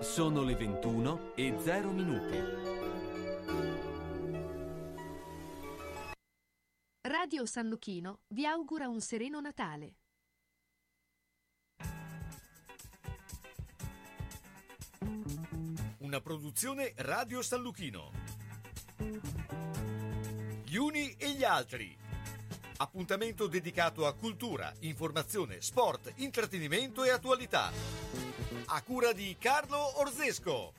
Sono le 21 e 0 minuti. Radio San Luchino vi augura un sereno Natale. Una produzione Radio San Luchino. Gli uni e gli altri. Appuntamento dedicato a cultura, informazione, sport, intrattenimento e attualità. A cura di Carlo Orzesco.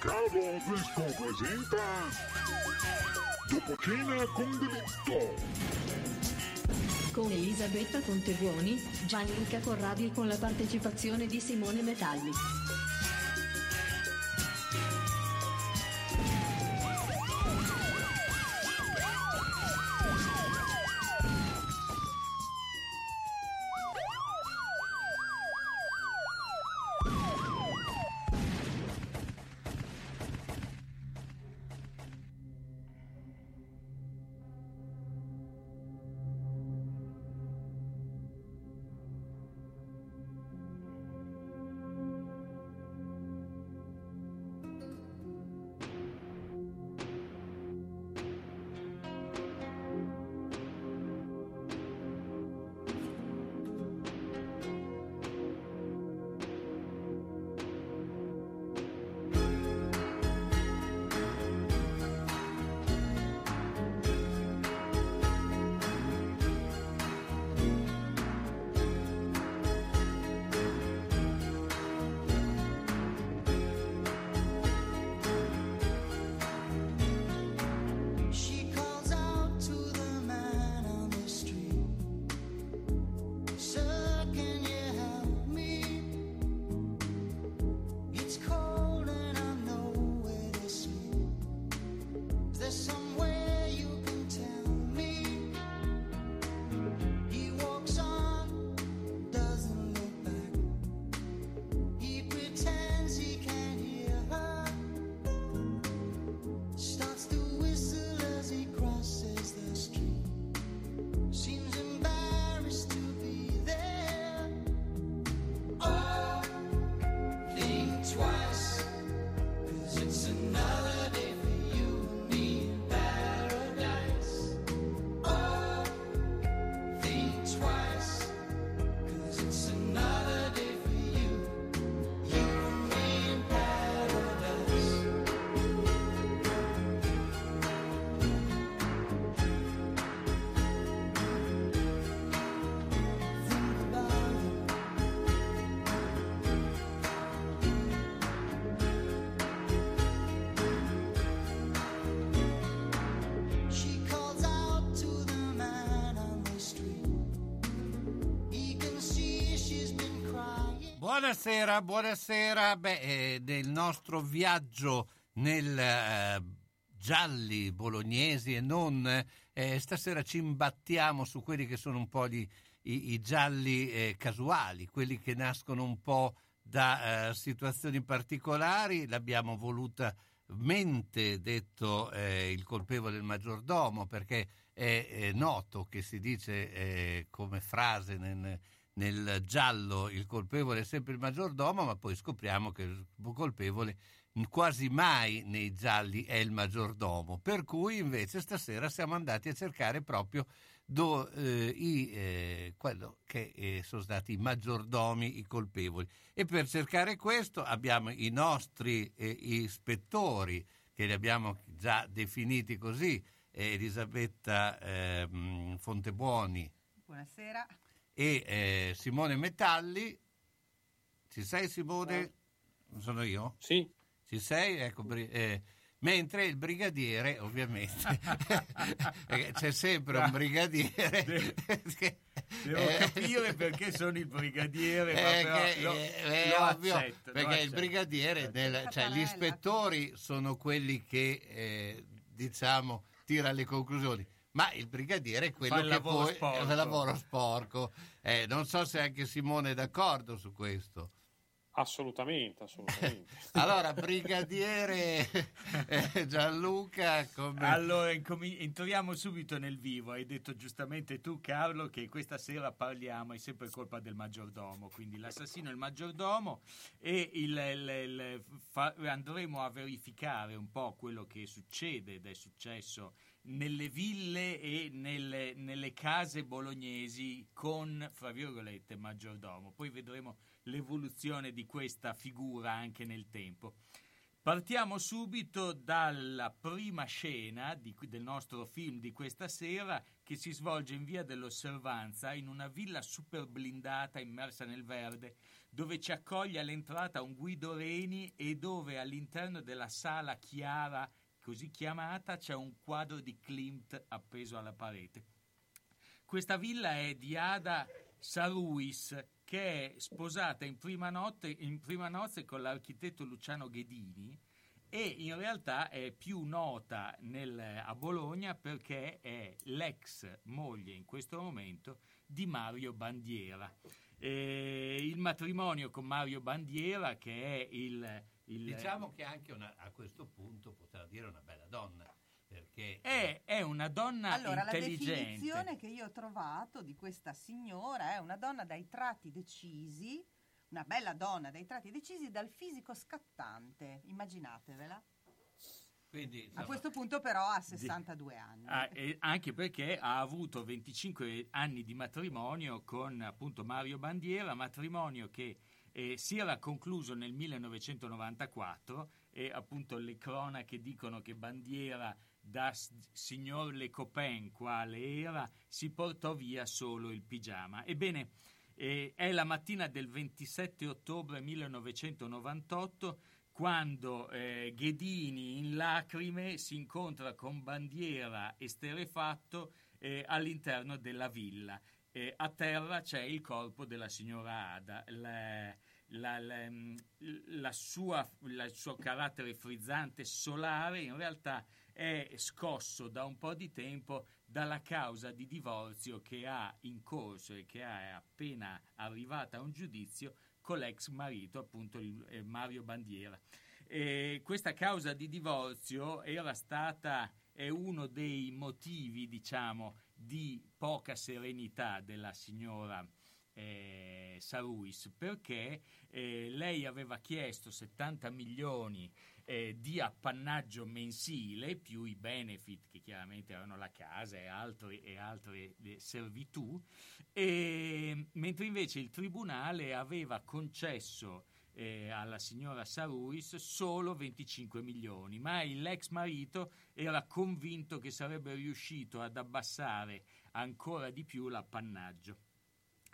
Carlo Orzesco presenta Dopo cena con delitto con Elisabetta Contebuoni, Gianluca Corradi e con la partecipazione di Simone Metalli. Buonasera, buonasera. Beh, eh, del nostro viaggio nel eh, gialli bolognesi e non, eh, stasera ci imbattiamo su quelli che sono un po' gli, i, i gialli eh, casuali, quelli che nascono un po' da eh, situazioni particolari. L'abbiamo voluta mente detto eh, il colpevole del maggiordomo perché è, è noto che si dice come frase nel, nel giallo il colpevole è sempre il maggiordomo, ma poi scopriamo che il colpevole quasi mai nei gialli è il maggiordomo. Per cui invece stasera siamo andati a cercare proprio do, eh, i, eh, quello che eh, sono stati i maggiordomi, i colpevoli. E per cercare questo abbiamo i nostri eh, ispettori, che li abbiamo già definiti così, Elisabetta ehm, Fontebuoni Buonasera. E eh, Simone Metalli. Ci sei Simone? Sono io? Sì. Ci sei? Ecco, bri- eh, mentre il brigadiere, ovviamente, c'è sempre un brigadiere. che- Devo eh, capire perché sono il brigadiere, ma eh, però che, lo- eh, è lo ovvio, accetto, lo perché il accetto. brigadiere, nel- cioè Tapparella. gli ispettori sono quelli che, eh, diciamo, tira le conclusioni. Ma il brigadiere è quello che lavoro poi sporco. fa il lavoro sporco. Eh, non so se anche Simone è d'accordo su questo. Assolutamente, assolutamente. Allora, brigadiere eh, Gianluca, come... Allora, incomi- entriamo subito nel vivo. Hai detto giustamente tu, Carlo, che questa sera parliamo, è sempre colpa del maggiordomo. Quindi l'assassino è il maggiordomo e il- il- il- fa- andremo a verificare un po' quello che succede ed è successo nelle ville e nelle, nelle case bolognesi con, fra virgolette, maggiordomo. Poi vedremo l'evoluzione di questa figura anche nel tempo. Partiamo subito dalla prima scena di- del nostro film di questa sera che si svolge in via dell'osservanza in una villa super blindata immersa nel verde dove ci accoglie all'entrata un Guido Reni e dove all'interno della sala chiara così chiamata c'è un quadro di Klimt appeso alla parete. Questa villa è di Ada Saruis, che è sposata in prima, notte, in prima nozze con l'architetto Luciano Ghedini e in realtà è più nota nel- a Bologna perché è l'ex moglie in questo momento di Mario Bandiera. E il matrimonio con Mario Bandiera, che è il... il Diciamo che anche una- a questo punto potrà dire una bella donna, perché... è, è una donna Allora, la intelligente. definizione che io ho trovato di questa signora è una donna dai tratti decisi, una bella donna dai tratti decisi dal fisico scattante, immaginatevela. Quindi, A insomma, questo punto però ha 62 anni. Ah, e anche perché ha avuto 25 anni di matrimonio con appunto Mario Bandiera, matrimonio che eh, si era concluso nel 1994 e appunto le cronache dicono che Bandiera da signor Le Copain quale era si portò via solo il pigiama. Ebbene, eh, è la mattina del 27 ottobre 1998 quando eh, Ghedini in lacrime si incontra con bandiera esterefatto eh, all'interno della villa. Eh, a terra c'è il corpo della signora Ada. La- la- la- mm, la sua- il suo carattere frizzante solare in realtà è scosso da un po' di tempo dalla causa di divorzio che ha in corso e che è appena arrivata a un giudizio con l'ex marito, appunto il, eh, Mario Bandiera. E questa causa di divorzio era stata, è uno dei motivi, diciamo, di poca serenità della signora eh, Saruis, perché eh, lei aveva chiesto 70 milioni eh, di appannaggio mensile più i benefit che chiaramente erano la casa e, altri- e altre eh, servitù e, mentre invece il tribunale aveva concesso eh, alla signora Saruis solo 25 milioni, ma l'ex marito era convinto che sarebbe riuscito ad abbassare ancora di più l'appannaggio.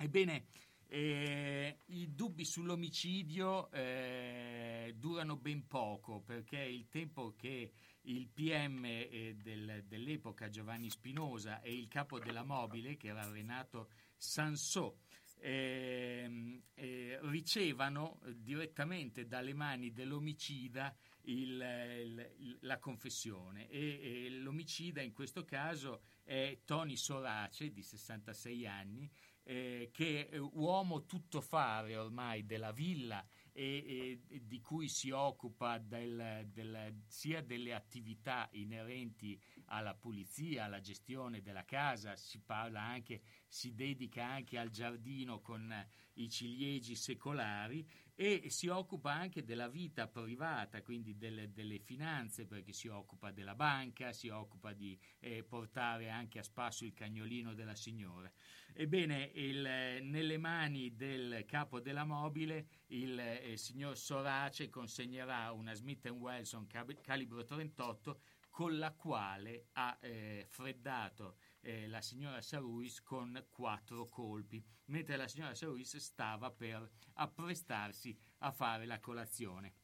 Ebbene, eh, i dubbi sull'omicidio eh, durano ben poco perché il tempo che il PM eh, del- dell'epoca Giovanni Spinosa e il capo della mobile, che era Renato Sansò, ehm, eh, ricevano direttamente dalle mani dell'omicida il- il- la confessione. E, e l'omicida in questo caso è Tony Sorace di 66 anni eh, che uomo tuttofare ormai della villa e, e- di cui si occupa del- del- sia delle attività inerenti alla pulizia, alla gestione della casa, si parla anche, si dedica anche al giardino con i ciliegi secolari e si occupa anche della vita privata, quindi delle, delle finanze, perché si occupa della banca, si occupa di eh, portare anche a spasso il cagnolino della signora. Ebbene, il, eh, nelle mani del capo della mobile il eh, signor Sorace consegnerà una Smith Wesson calibro 38 con la quale ha eh, freddato eh, la signora Saruis con quattro colpi, mentre la signora Saruis stava per apprestarsi a fare la colazione.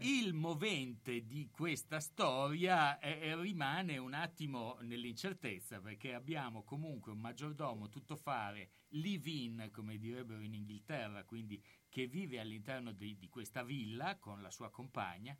Il movente di questa storia eh, eh, rimane un attimo nell'incertezza perché abbiamo comunque un maggiordomo tuttofare live-in, come direbbero in Inghilterra, quindi che vive all'interno di, di questa villa con la sua compagna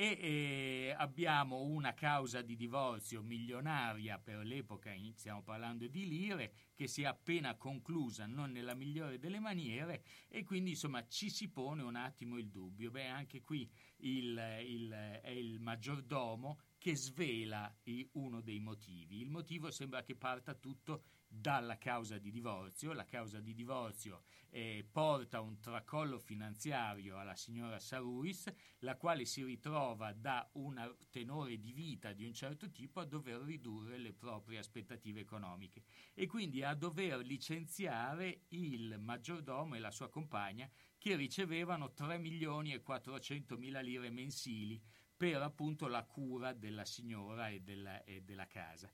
e eh, abbiamo una causa di divorzio milionaria per l'epoca, stiamo parlando di lire, che si è appena conclusa, non nella migliore delle maniere, e quindi insomma ci si pone un attimo il dubbio. Beh, anche qui il, il- è il maggiordomo che svela uno dei motivi. Il motivo sembra che parta tutto dalla causa di divorzio. La causa di divorzio eh, porta un tracollo finanziario alla signora Saruis, la quale si ritrova da un tenore di vita di un certo tipo a dover ridurre le proprie aspettative economiche e quindi a dover licenziare il maggiordomo e la sua compagna che ricevevano 3 milioni e 400 mila lire mensili per appunto la cura della signora e della, e della casa.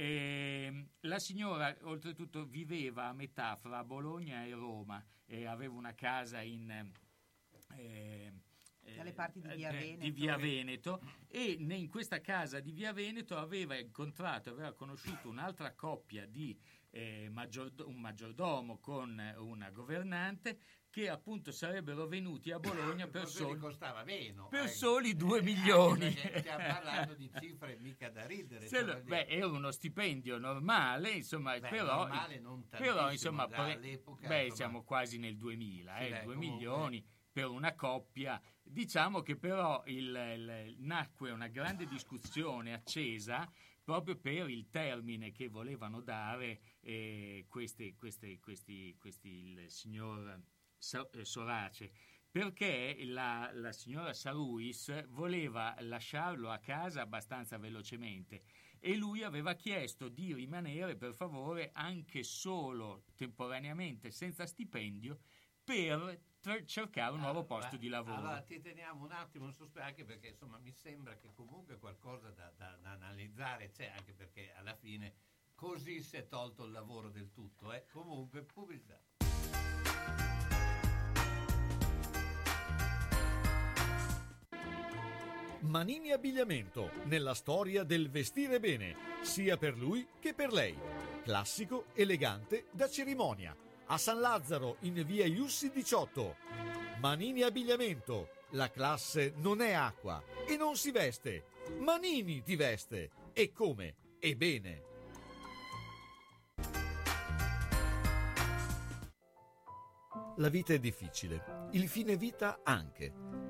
Ehm, la signora oltretutto viveva a metà fra Bologna e Roma e aveva una casa in... eh, eh, Dalle parti di Via eh, Veneto. di Via Veneto e in questa casa di Via Veneto aveva incontrato, aveva conosciuto un'altra coppia di eh, maggiordo- un maggiordomo con eh, una governante che appunto sarebbero venuti a Bologna per, soli, meno. per eh. soli 2 Eh, milioni. anche perché Stiamo parlando di cifre mica da ridere. Lo- beh, era uno stipendio normale, insomma, Beh, però, normale, non però insomma, pre- all'epoca, beh, insomma. siamo quasi nel 2000, Sì, eh, dai, 2 comunque. milioni per una coppia. Diciamo che però il- il- nacque una grande discussione accesa proprio per il termine che volevano dare eh, queste- queste- questi, questi, il signor eh, Sorace perché la, la signora Saruis voleva lasciarlo a casa abbastanza velocemente e lui aveva chiesto di rimanere per favore anche solo temporaneamente senza stipendio per tra- cercare un nuovo posto di lavoro. Allora ti teniamo un attimo in sospeso anche perché insomma mi sembra che comunque qualcosa da, da- da analizzare c'è anche perché alla fine così si è tolto il lavoro del tutto. Eh. Comunque pubblicità. Manini Abbigliamento, nella storia del vestire bene, sia per lui che per lei. Classico, elegante, da cerimonia. A San Lazzaro, in via Iussi 18. Manini Abbigliamento, la classe non è acqua e non si veste. Manini ti veste. E come? E bene. La vita è difficile, il fine vita anche.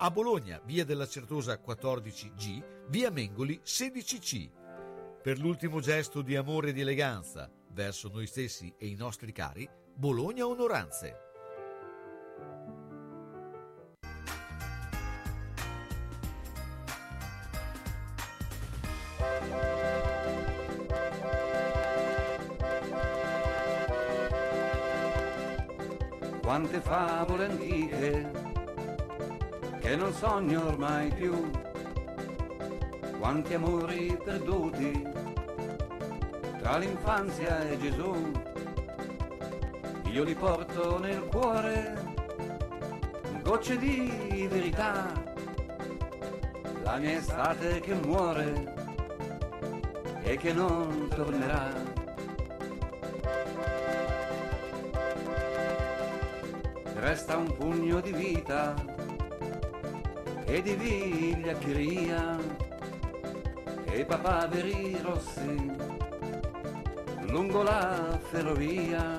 A Bologna, via della Certosa 14G, via Mengoli 16C. Per l'ultimo gesto di amore e di eleganza verso noi stessi e i nostri cari, Bologna Onoranze. quante favole antiche che non sogno ormai più, quanti amori perduti tra l'infanzia e Gesù. Io li porto nel cuore, gocce di verità, la mia estate che muore e che non tornerà. resta un pugno di vita e di vigliaccheria e papaveri rossi lungo la ferrovia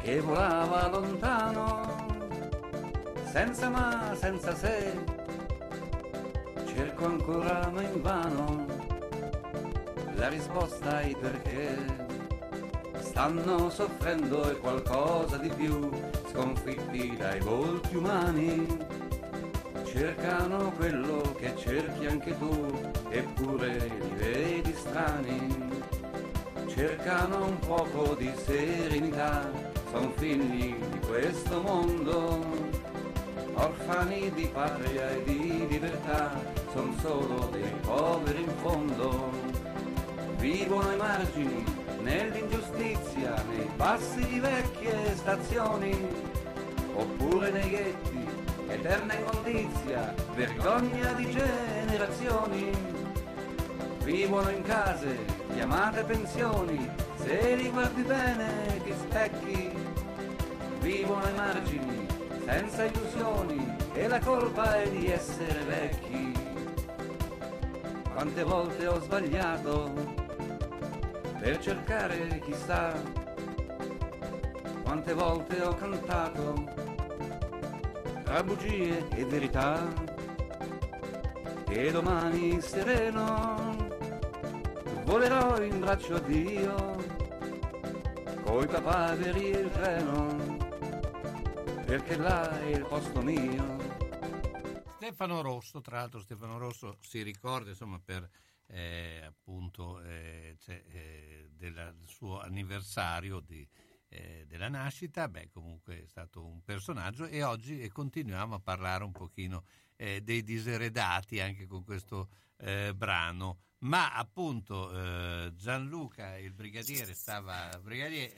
che volava lontano senza ma senza se cerco ancora ma invano la risposta ai perché stanno soffrendo e qualcosa di più, sconfitti dai volti umani. Cercano quello che cerchi anche tu, eppure li vedi strani. Cercano un poco di serenità, son figli di questo mondo, orfani di patria e di libertà, son solo dei poveri in fondo vivono ai margini, nell'ingiustizia, nei passi di vecchie stazioni, oppure nei ghetti, eterna immondizia, vergogna di generazioni. Vivono in case, chiamate pensioni, se li guardi bene ti specchi. Vivono ai margini, senza illusioni, e la colpa è di essere vecchi. Quante volte ho sbagliato per cercare chissà, quante volte ho cantato tra bugie e verità, e domani sereno volerò in braccio a Dio, coi papaveri e il treno, perché là è il posto mio. Stefano Rosso, tra l'altro Stefano Rosso si ricorda insomma per eh, appunto eh, cioè, eh, del suo anniversario di, eh, della nascita, beh comunque è stato un personaggio e oggi eh, continuiamo a parlare un pochino eh, dei diseredati anche con questo eh, brano. Ma appunto eh, Gianluca, il brigadiere, stava... Brigadiere,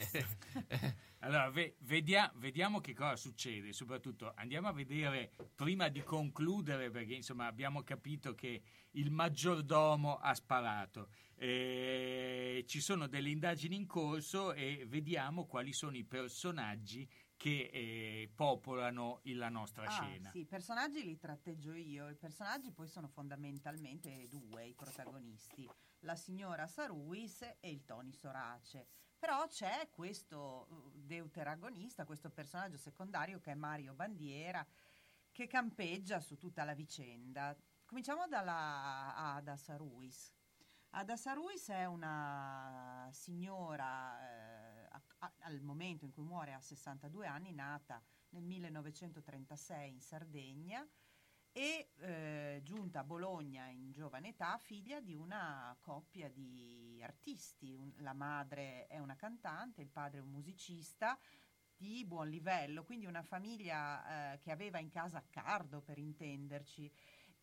Allora, ve- vedia- vediamo che cosa succede, soprattutto andiamo a vedere prima di concludere, perché insomma abbiamo capito che il maggiordomo ha sparato. Eh, ci sono delle indagini in corso e vediamo quali sono i personaggi che eh, popolano la nostra Ah, scena. sì, i personaggi li tratteggio io. I personaggi poi sono fondamentalmente due, i protagonisti, la signora Saruis e il Tony Sorace. Però c'è questo uh, deuteragonista, questo personaggio secondario che è Mario Bandiera, che campeggia su tutta la vicenda. Cominciamo dalla Ada Saruis. Ada Saruis è una signora, eh, a- a- al momento in cui muore a 62 anni, nata nel 1936 in Sardegna e eh, giunta a Bologna in giovane età, figlia di una coppia di artisti. Un- la madre è una cantante, il padre è un musicista di buon livello, quindi una famiglia eh, che aveva in casa Cardo per intenderci.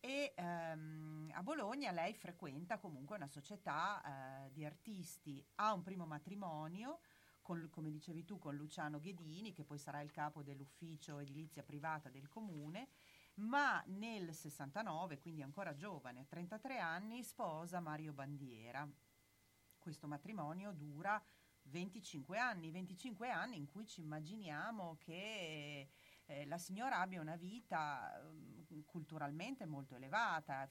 E ehm, a Bologna lei frequenta comunque una società eh, di artisti, ha un primo matrimonio, con- come dicevi tu, con Luciano Ghedini, che poi sarà il capo dell'ufficio edilizia privata del comune, ma nel 69, quindi ancora giovane, a 33 anni, sposa Mario Bandiera. Questo matrimonio dura 25 anni, 25 anni in cui ci immaginiamo che eh, la signora abbia una vita ehm, culturalmente molto elevata,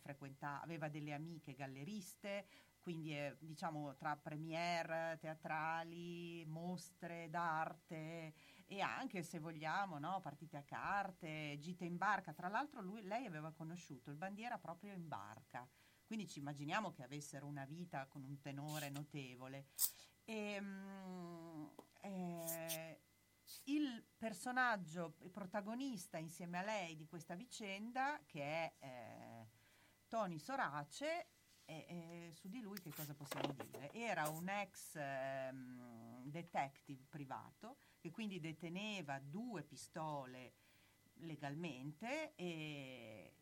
aveva delle amiche galleriste, quindi è, diciamo tra premiere teatrali, mostre d'arte e anche se vogliamo no, partite a carte, gite in barca. Tra l'altro lui- lei aveva conosciuto il bandiera proprio in barca, quindi ci immaginiamo che avessero una vita con un tenore notevole. E, mm, eh, il personaggio il protagonista insieme a lei di questa vicenda, che è eh, Tony Sorace, e, e su di lui che cosa possiamo dire? Era un ex ehm, detective privato che quindi deteneva due pistole legalmente e,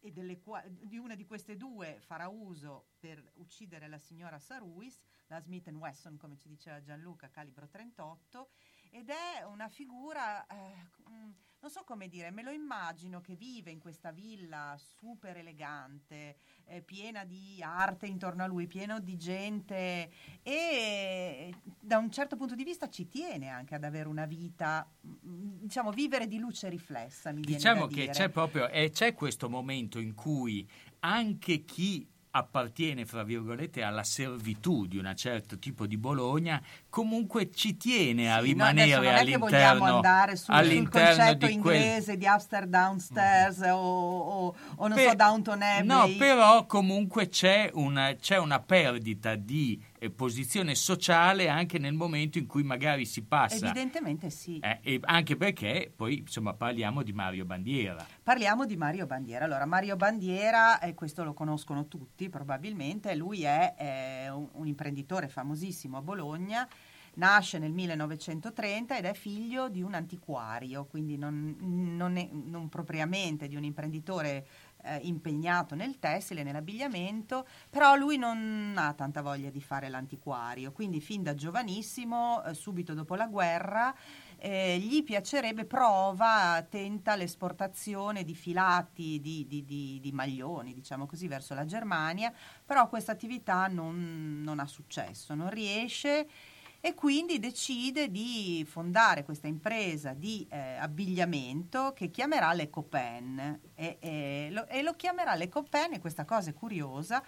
e delle di una di queste due farà uso per uccidere la signora Saruis, la Smith Wesson, come ci diceva Gianluca, calibro 38, ed è una figura, eh, mm, non so come dire, me lo immagino che vive in questa villa super elegante, eh, piena di arte intorno a lui, pieno di gente e da un certo punto di vista ci tiene anche ad avere una vita, mm, diciamo, vivere di luce riflessa, mi viene Diciamo che dire. c'è proprio eh, c'è questo momento in cui anche chi appartiene, fra virgolette, alla servitù di un certo tipo di Bologna, comunque ci tiene a no, rimanere vogliamo all'interno, sul, sul all'interno concetto di quel... inglese di upstairs downstairs o, o- o non Per- so Downton Abbey. No, però comunque c'è una, c'è una perdita di posizione sociale anche nel momento in cui magari si passa. evidentemente sì eh, anche perché poi insomma parliamo di Mario Bandiera. Parliamo di Mario Bandiera. Allora, Mario Bandiera, e questo lo conoscono tutti probabilmente, lui è eh, un, un imprenditore famosissimo a Bologna, nasce nel 1930 ed è figlio di un antiquario, quindi non, non è- non propriamente di un imprenditore eh, impegnato nel tessile, nell'abbigliamento, però lui non ha tanta voglia di fare l'antiquario, quindi fin da giovanissimo, eh, subito dopo la guerra, eh, gli piacerebbe, prova, tenta l'esportazione di filati, di, di- di- di maglioni, diciamo così, verso la Germania, però questa attività non, non ha successo, non riesce e quindi decide di fondare questa impresa di eh, abbigliamento che chiamerà Le Copen e, e lo, e lo chiamerà Le Copen e questa cosa è curiosa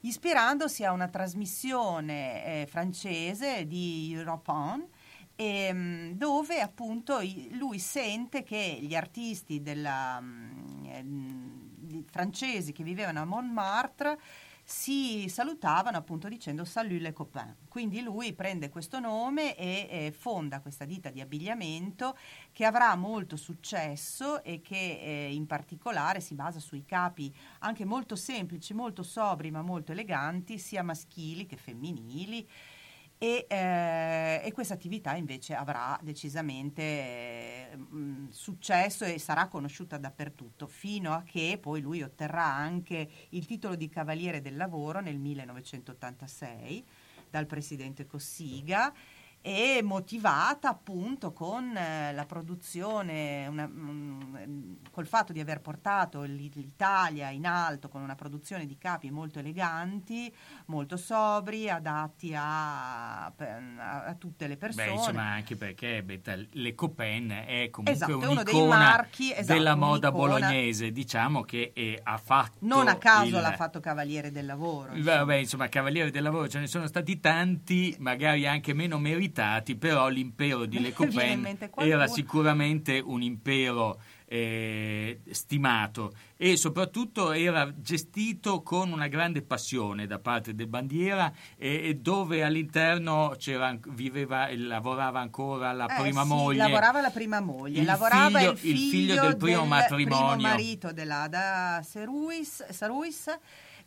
ispirandosi a una trasmissione eh, francese di Europe 1 ehm, dove appunto lui sente che gli artisti della, mm, ehm, francesi che vivevano a Montmartre si salutavano appunto dicendo salut les copains. Quindi lui prende questo nome e eh, fonda questa ditta di abbigliamento che avrà molto successo e che eh, in particolare si basa sui capi anche molto semplici, molto sobri ma molto eleganti, sia maschili che femminili. E, eh, e questa attività invece avrà decisamente eh, mh, successo e sarà conosciuta dappertutto, fino a che poi lui otterrà anche il titolo di Cavaliere del Lavoro nel 1986 dal presidente Cossiga e motivata appunto con eh, la produzione, una- col fatto di aver portato l'I- l'Italia in alto con una produzione di capi molto eleganti, molto sobri, adatti a, a- a tutte le persone. Beh, insomma, anche perché Betta, le Copen è comunque Esatto, è uno dei un'icona marchi, esatto, della moda un'icona. bolognese, diciamo che eh, ha fatto non a caso il- l'ha fatto Cavaliere del Lavoro. Vabbè, insomma, Cavalieri del Lavoro ce ne sono stati tanti, magari anche meno meritati, però l'impero di Le Viene in Copen mente qualcuno. era sicuramente un impero eh, stimato e soprattutto era gestito con una grande passione da parte del bandiera e, e dove all'interno c'era, viveva e lavorava ancora la Eh, prima sì, moglie. Lavorava la prima moglie, Il lavorava figlio- il figlio, il figlio del primo matrimonio. primo marito dell'Ada Seruis, Saruis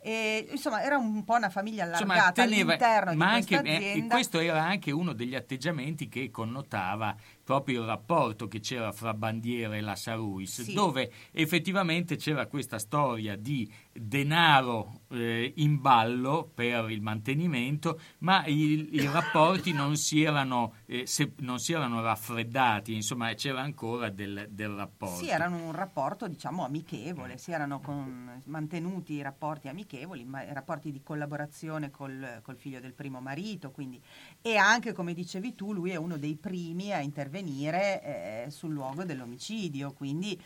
e, insomma era un po' una famiglia Insomma, allargata teneva- all'interno ma di anche, eh, questo era anche uno degli atteggiamenti che connotava proprio il rapporto che c'era fra Bandiera e la Saruis, Sì. dove effettivamente c'era questa storia di denaro eh, in ballo per il mantenimento, ma i, i rapporti non si, erano, eh, se- non si erano raffreddati, insomma c'era ancora del, del rapporto. Sì, erano un rapporto diciamo amichevole, si erano con- mantenuti i rapporti amichevoli, ma, rapporti di collaborazione col, col figlio del primo marito, quindi, e anche come dicevi tu, lui è uno dei primi a intervenire eh, sul luogo dell'omicidio, quindi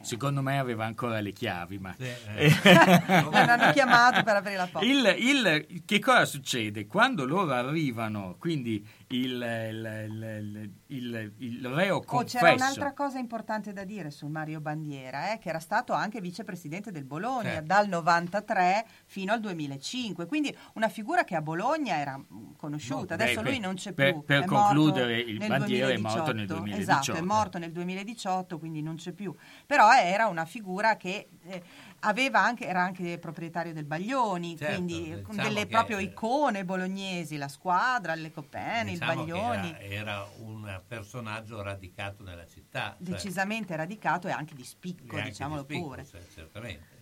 Secondo me aveva ancora le chiavi, ma... l'hanno chiamato per aprire la porta. Il, il- che cosa succede? Quando loro arrivano, quindi il, il, il- reo Oh, confesso... c'era un'altra cosa importante da dire su Mario Bandiera, eh, che era stato anche vicepresidente del Bologna Certo. dal 93 fino al 2005, quindi una figura che a Bologna era mm, conosciuta, Beh, adesso per- lui non c'è per- più. per concludere, il Bandiera è morto nel 2018. 2018. Esatto, è morto nel 2018, quindi non c'è più. Però era una figura che eh, anche, era anche proprietario del Baglioni, Certo, quindi diciamo delle proprio icone bolognesi, la squadra, le Copene, Diciamo il Baglioni. Era, era un personaggio radicato nella città. cioè, decisamente radicato e anche di spicco, anche diciamolo di spicco, pure. cioè, certamente.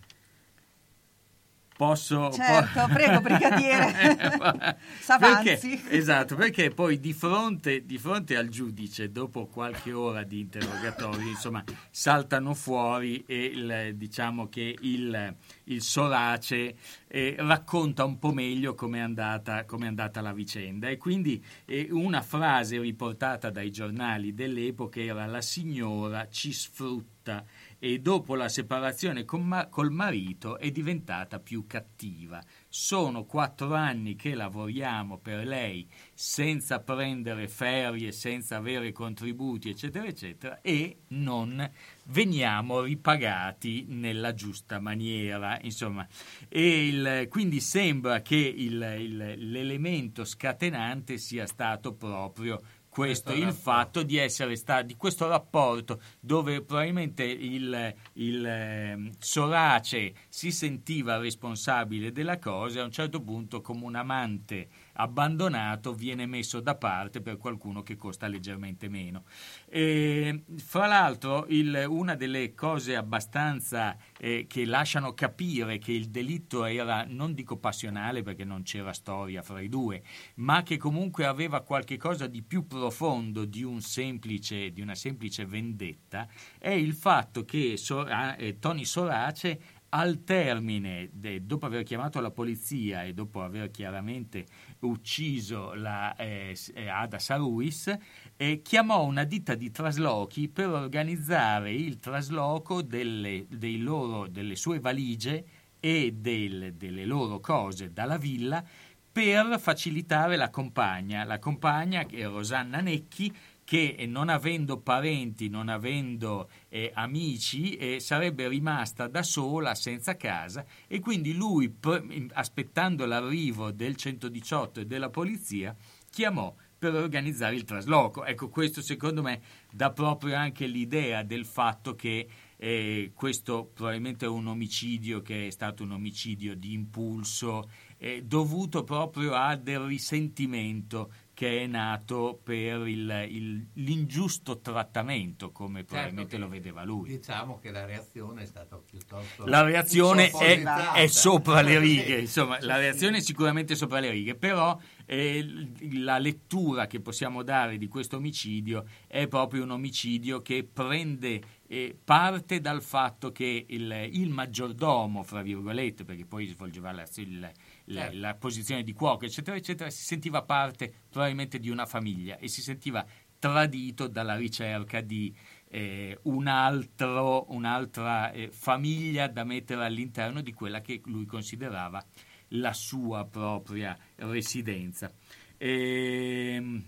Posso... Certo, prego, brigadiere. Perché, S'avanzi. esatto, perché poi di fronte, di fronte al giudice, dopo qualche ora di interrogatorio, insomma, saltano fuori e il- diciamo che il, il Sorace eh, racconta un po' meglio come è andata, com'è andata la vicenda. E quindi eh, una frase riportata dai giornali dell'epoca era la signora ci sfrutta e dopo la separazione ma- col marito è diventata più cattiva. Sono quattro anni che lavoriamo per lei senza prendere ferie, senza avere contributi, eccetera, eccetera, e non veniamo ripagati nella giusta maniera. Insomma, il- quindi sembra che il- il- l'elemento scatenante sia stato proprio questo, Questo il fatto di essere stato di questo rapporto dove probabilmente il, il ehm, Sorace si sentiva responsabile della cosa e a un certo punto come un amante abbandonato viene messo da parte per qualcuno che costa leggermente meno. E, fra l'altro, il- una delle cose abbastanza eh, che lasciano capire che il delitto era, non dico passionale perché non c'era storia fra i due, ma che comunque aveva qualche cosa di più profondo di, un semplice, di una semplice vendetta, è il fatto che Sora- eh, Tony Sorace al termine, de- dopo aver chiamato la polizia e dopo aver chiaramente ucciso la, eh, eh, Ada Saruis, eh, chiamò una ditta di traslochi per organizzare il trasloco delle, loro- delle sue valigie e del- delle loro cose dalla villa per facilitare la compagna. La compagna, che è Rosanna Necchi, che eh, non avendo parenti, non avendo eh, amici, eh, sarebbe rimasta da sola, senza casa, e quindi lui, pr- aspettando l'arrivo del 118 e della polizia, chiamò per organizzare il trasloco. Ecco, questo secondo me dà proprio anche l'idea del fatto che eh, questo probabilmente è un omicidio che è stato un omicidio di impulso eh, dovuto proprio a del risentimento che è nato per il- il- l'ingiusto trattamento, come probabilmente che- lo vedeva lui. Diciamo che la reazione è stata piuttosto La reazione è, è sopra le righe, insomma, la reazione è sicuramente sopra le righe, però eh, la lettura che possiamo dare di questo omicidio è proprio un omicidio che prende eh, parte dal fatto che il, il maggiordomo, fra virgolette, perché poi svolgeva la, il- la- Certo. la posizione di cuoco, eccetera, eccetera, si sentiva parte probabilmente di una famiglia e si sentiva tradito dalla ricerca di eh, un altro- un'altra eh, famiglia da mettere all'interno di quella che lui considerava la sua propria residenza. Ehm,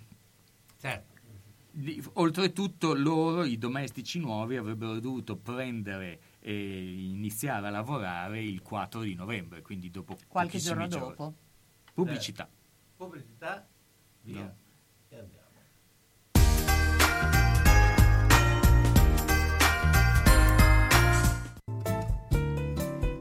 di- oltretutto loro, i domestici nuovi, avrebbero dovuto prendere e iniziare a lavorare il 4 di novembre, quindi dopo Qualche giorno giorni. dopo. Pubblicità. Pubblicità, via. No.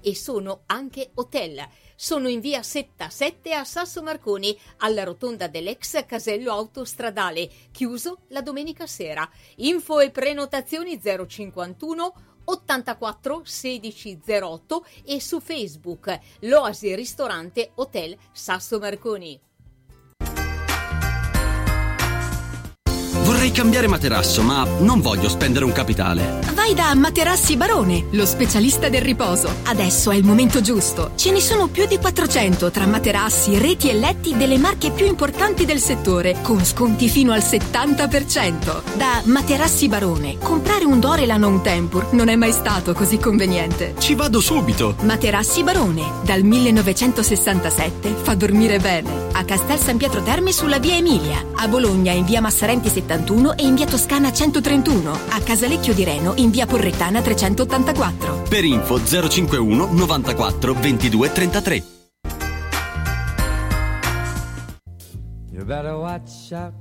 e sono anche hotel. Sono in via Setta 7 a Sasso Marconi, alla rotonda dell'ex casello autostradale, chiuso la domenica sera. Info e prenotazioni 051 84 16 08 e su Facebook L'Oasi Ristorante Hotel Sasso Marconi. Vorrei cambiare materasso, ma non voglio spendere un capitale. Vai da Materassi Barone, lo specialista del riposo. Adesso è il momento giusto. Ce ne sono più di 400 tra materassi, reti e letti delle marche più importanti del settore, con sconti fino al 70%. Da Materassi Barone, comprare un Dorelan o un Tempur non è mai stato così conveniente. Ci vado subito. Materassi Barone, dal 1967 fa dormire bene. A Castel San Pietro Terme sulla via Emilia, a Bologna in via Massarenti 71 e in via Toscana 131, a Casalecchio di Reno in via Porrettana 384. Per info 051 94 22 33. You better watch out,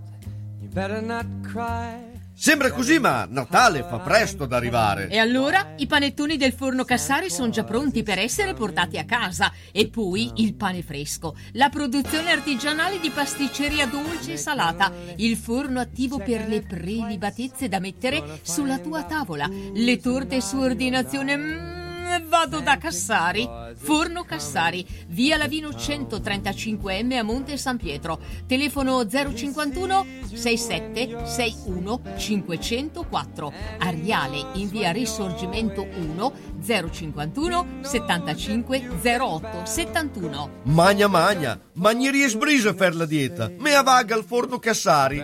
you better not cry. Sembra così, ma Natale fa presto ad arrivare. E allora i panettoni del forno Cassari sono già pronti per essere portati a casa. E poi il pane fresco, la produzione artigianale di pasticceria dolce e salata, il forno attivo per le prelibatezze da mettere sulla tua tavola, le torte su ordinazione. Mm, vado da Cassari. Forno Cassari, via Lavino 135M a Monte San Pietro. Telefono 051 67 61 504. Ariale in via Risorgimento 1 051 75 08 71. Magna magna, magnieri e sbrise per la dieta. Mea vaga al forno Cassari.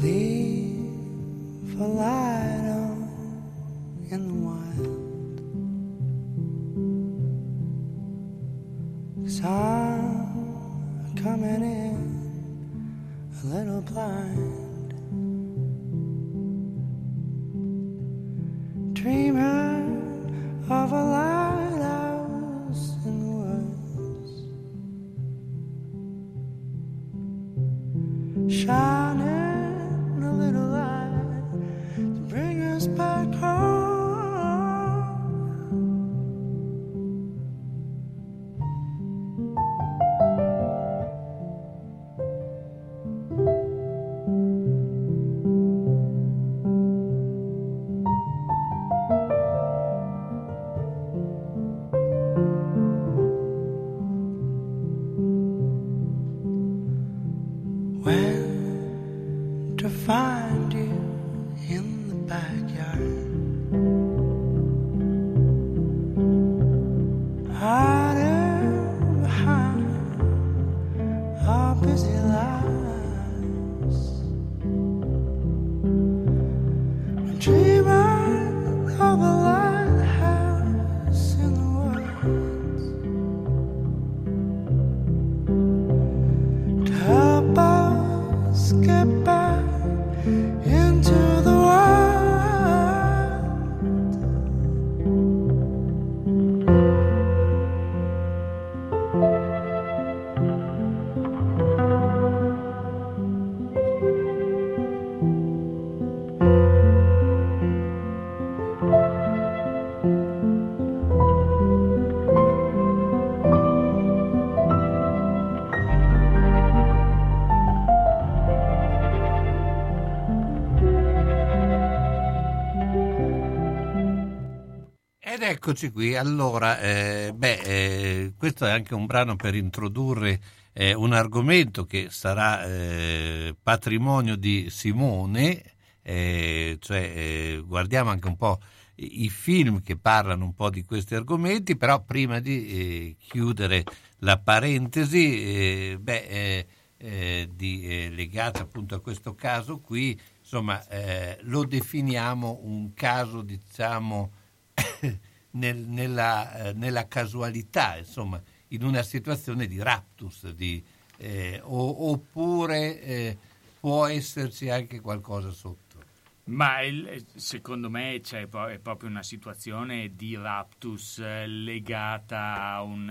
Leave a eccoci qui, allora, eh, beh, eh, questo è anche un brano per introdurre eh, un argomento che sarà eh, patrimonio di Simone, eh, cioè eh, guardiamo anche un po' i film che parlano un po' di questi argomenti, però prima di chiudere la parentesi, eh, beh, eh, eh, di, legata appunto a questo caso qui, insomma, lo definiamo un caso, diciamo, nel- nella, eh, nella casualità, insomma, in una situazione di raptus, di, eh, o- oppure eh, può esserci anche qualcosa sotto. Ma il- secondo me c'è è proprio una situazione di raptus eh, legata a un-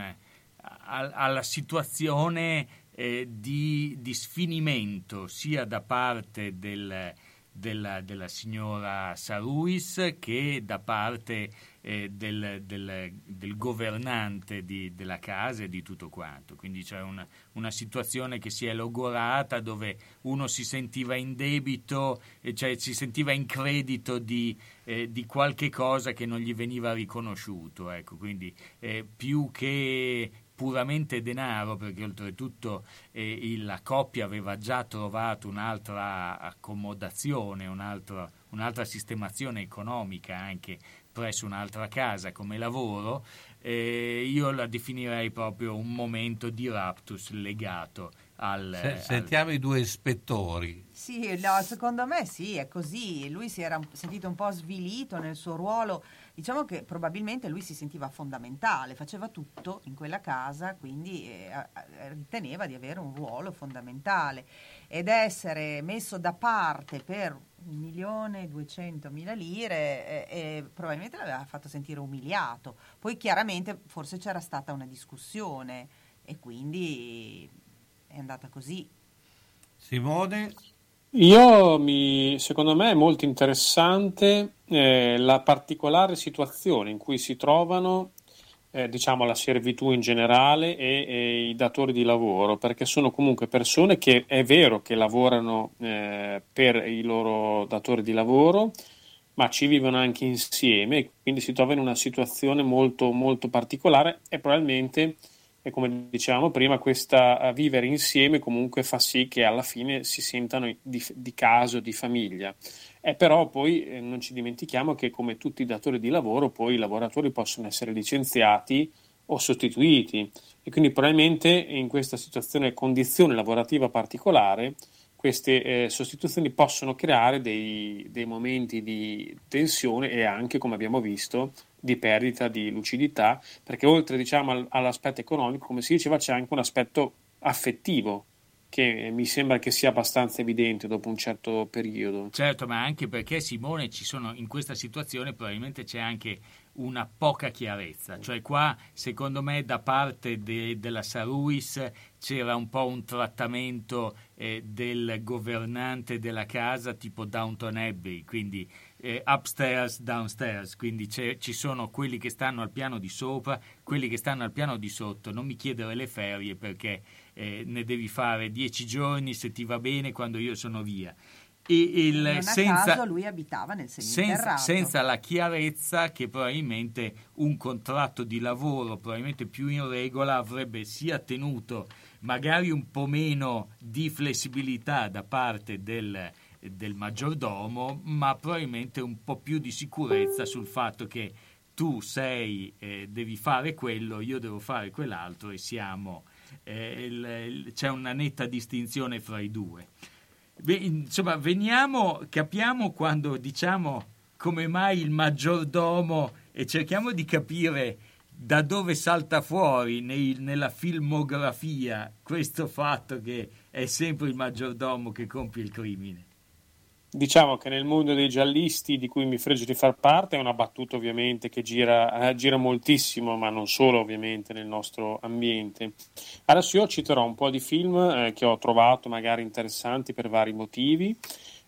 a- alla situazione eh, di, di sfinimento sia da parte del- della, della signora Saruis che da parte eh, del, del- del governante di- della casa e di tutto quanto. Quindi c'è una, una situazione che si è logorata dove uno si sentiva in debito, cioè si sentiva in credito di, eh, di qualche cosa che non gli veniva riconosciuto. Ecco, quindi eh, più che puramente denaro, perché oltretutto eh, la coppia aveva già trovato un'altra accomodazione, un'altra, un'altra sistemazione economica anche presso un'altra casa come lavoro, eh, io la definirei proprio un momento di raptus legato al... Se- al- sentiamo i due ispettori. Sì, no, secondo me sì, è così. Lui si era sentito un po' svilito nel suo ruolo. Diciamo che probabilmente lui si sentiva fondamentale, faceva tutto in quella casa, quindi eh, riteneva di avere un ruolo fondamentale. Ed essere messo da parte per un milione e duecentomila lire eh, eh, probabilmente l'aveva fatto sentire umiliato. Poi chiaramente forse c'era stata una discussione e quindi è andata così. Simone? Io mi, secondo me è molto interessante eh, la particolare situazione in cui si trovano eh, diciamo la servitù in generale e, e i datori di lavoro, perché sono comunque persone che è vero che lavorano eh, per i loro datori di lavoro, ma ci vivono anche insieme quindi si trovano in una situazione molto, molto particolare e probabilmente, e come dicevamo prima, questa eh, vivere insieme comunque fa sì che alla fine si sentano di, di caso, di famiglia. E però poi eh, non ci dimentichiamo che come tutti i datori di lavoro, poi i lavoratori possono essere licenziati o sostituiti e quindi probabilmente in questa situazione, condizione lavorativa particolare, queste eh, sostituzioni possono creare dei, dei momenti di tensione e anche, come abbiamo visto, di perdita di lucidità, perché oltre diciamo, al- all'aspetto economico, come si diceva, c'è anche un aspetto affettivo che mi sembra che sia abbastanza evidente dopo un certo periodo. Certo, ma anche perché Simone ci sono in questa situazione probabilmente c'è anche una poca chiarezza, cioè qua secondo me da parte de- della Saruis c'era un po' un trattamento eh, del governante della casa tipo Downton Abbey, quindi eh, upstairs, downstairs, quindi ci sono quelli che stanno al piano di sopra, quelli che stanno al piano di sotto, non mi chiedere le ferie perché eh, ne devi fare dieci giorni se ti va bene quando io sono via. E il, non senza, caso lui abitava nel senza, seminterrato. senza la chiarezza che probabilmente un contratto di lavoro probabilmente più in regola avrebbe sia tenuto magari un po' meno di flessibilità da parte del, del maggiordomo, ma probabilmente un po' più di sicurezza sul fatto che tu sei, eh, devi fare quello, io devo fare quell'altro e siamo, eh, il- il- c'è una netta distinzione fra i due. Beh, insomma, veniamo, capiamo quando diciamo come mai il maggiordomo e cerchiamo di capire da dove salta fuori nei- nella filmografia questo fatto che è sempre il maggiordomo che compie il crimine. Diciamo che nel mondo dei giallisti, di cui mi fregio di far parte, è una battuta ovviamente che gira, eh, gira moltissimo, ma non solo ovviamente nel nostro ambiente. Adesso io citerò un po' di film eh, che ho trovato magari interessanti per vari motivi.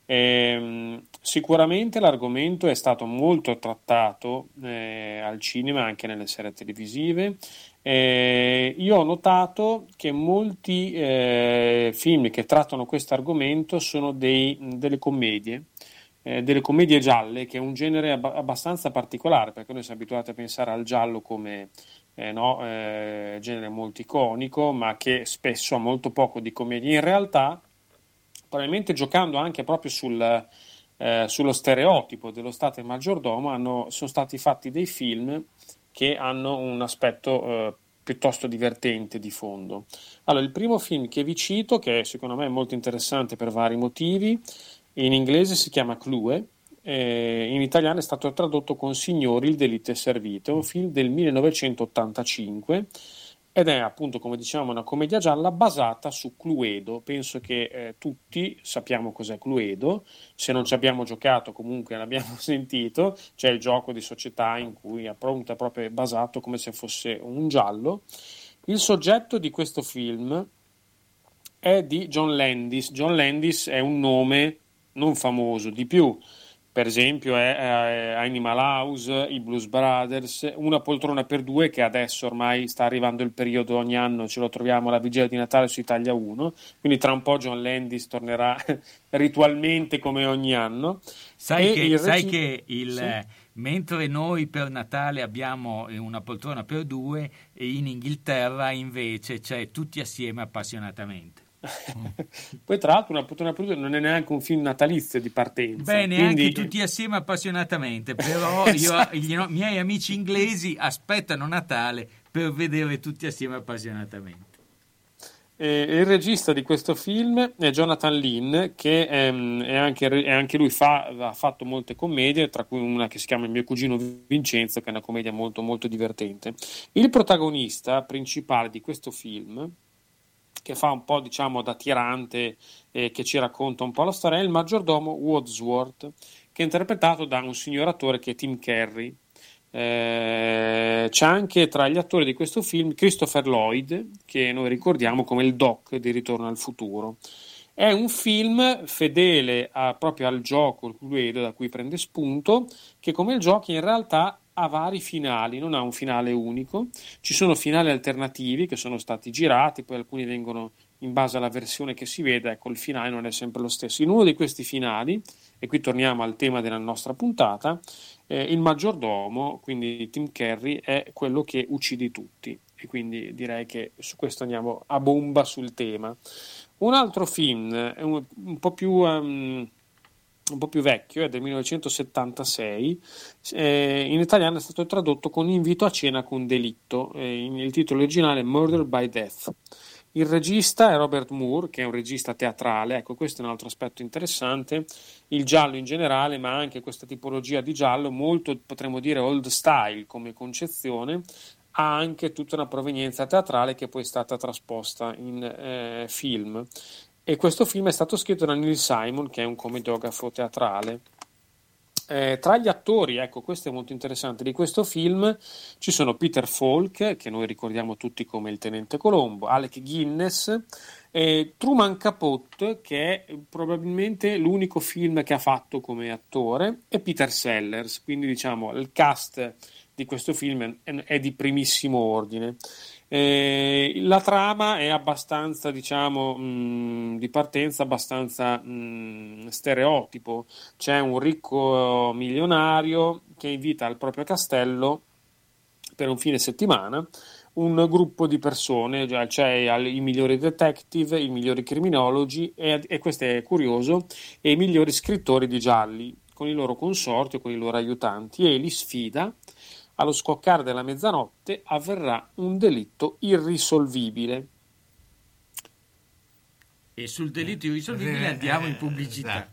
Ehm, sicuramente l'argomento è stato molto trattato eh, al cinema, anche nelle serie televisive. Eh, io ho notato che molti eh, film che trattano questo argomento sono dei- delle commedie, eh, delle commedie gialle, che è un genere abba- abbastanza particolare, perché noi siamo abituati a pensare al giallo come eh, no, eh, genere molto iconico, ma che spesso ha molto poco di commedia. In realtà, probabilmente giocando anche proprio sul, eh, sullo stereotipo dello Stato e maggiordomo, hanno- sono stati fatti dei film che hanno un aspetto eh, piuttosto divertente di fondo. Allora, il primo film che vi cito, che secondo me è molto interessante per vari motivi, in inglese si chiama Clue, eh, in italiano è stato tradotto con Signori il delitto è servito, è un film del 1985 ed è appunto, come dicevamo, una commedia gialla basata su Cluedo. Penso che eh, tutti sappiamo cos'è Cluedo, se non ci abbiamo giocato comunque l'abbiamo sentito, c'è il gioco di società in cui appunto è proprio basato come se fosse un giallo. Il soggetto di questo film è di John Landis. John Landis è un nome non famoso, di più. Per esempio è, Animal House, i Blues Brothers, Una poltrona per due che adesso ormai sta arrivando il periodo ogni anno, ce lo troviamo alla vigilia di Natale su Italia 1, quindi tra un po' John Landis tornerà ritualmente come ogni anno. Sai, E che, il sai che il, Sì. mentre noi per Natale abbiamo eh, una poltrona per due, in Inghilterra invece c'è tutti assieme appassionatamente. Poi tra l'altro una poltrona per due non è neanche un film natalizio di partenza. Beh, neanche quindi- tutti assieme appassionatamente, però io, Esatto. i no- miei amici inglesi aspettano Natale per vedere tutti assieme appassionatamente. Eh, il regista di questo film è Jonathan Lynn, che ehm, è anche, è anche lui fa, ha fatto molte commedie, tra cui una che si chiama Il mio cugino Vincenzo, che è una commedia molto, molto divertente. Il protagonista principale di questo film, che fa un po' diciamo da tirante, eh, che ci racconta un po' la storia, è il maggiordomo Wadsworth, che è interpretato da un signor attore che è Tim Curry. Eh, c'è anche tra gli attori di questo film Christopher Lloyd, che noi ricordiamo come il Doc di Ritorno al futuro. È un film fedele a- proprio al gioco il Cluedo da cui prende spunto, che come il gioco in realtà ha vari finali, non ha un finale unico. Ci sono finali alternativi che sono stati girati, poi alcuni vengono in base alla versione che si vede, ecco il finale non è sempre lo stesso. In uno di questi finali, e qui torniamo al tema della nostra puntata, eh, il maggiordomo, quindi Tim Curry, è quello che uccide tutti. E quindi direi che su questo andiamo a bomba sul tema. Un altro film, un, un po' più. ehm, un po' più vecchio, è del 1976, eh, in italiano è stato tradotto con Invito a cena con delitto, eh, il titolo originale è Murder by Death. Il regista è Robert Moore, che è un regista teatrale, ecco questo è un altro aspetto interessante, il giallo in generale, ma anche questa tipologia di giallo, molto potremmo dire old style come concezione, ha anche tutta una provenienza teatrale che poi è stata trasposta in eh, film. E questo film è stato scritto da Neil Simon, che è un commediografo teatrale. Eh, tra gli attori, ecco, questo è molto interessante, di questo film ci sono Peter Falk, che noi ricordiamo tutti come il Tenente Colombo, Alec Guinness, e Truman Capote, che è probabilmente l'unico film che ha fatto come attore, e Peter Sellers, quindi diciamo il cast di questo film è, è di primissimo ordine. Eh, la trama è abbastanza, diciamo, mh, di partenza abbastanza mh, stereotipo. C'è un ricco milionario che invita al proprio castello per un fine settimana un gruppo di persone, cioè al- i migliori detective, i migliori criminologi e, e questo è curioso, e i migliori scrittori di gialli con i loro consorti, con i loro aiutanti e li sfida allo scoccare della mezzanotte avverrà un delitto irrisolvibile. E sul delitto irrisolvibile andiamo in pubblicità.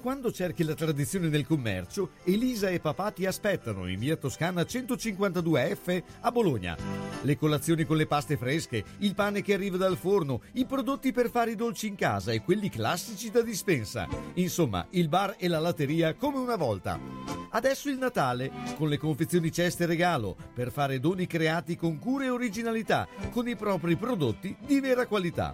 Quando cerchi la tradizione nel commercio, Elisa e papà ti aspettano in via Toscana 152F a Bologna. Le colazioni con le paste fresche, il pane che arriva dal forno, i prodotti per fare i dolci in casa e quelli classici da dispensa. Insomma, il bar e la latteria come una volta. Adesso il Natale, con le confezioni ceste regalo, per fare doni creati con cura e originalità, con i propri prodotti di vera qualità.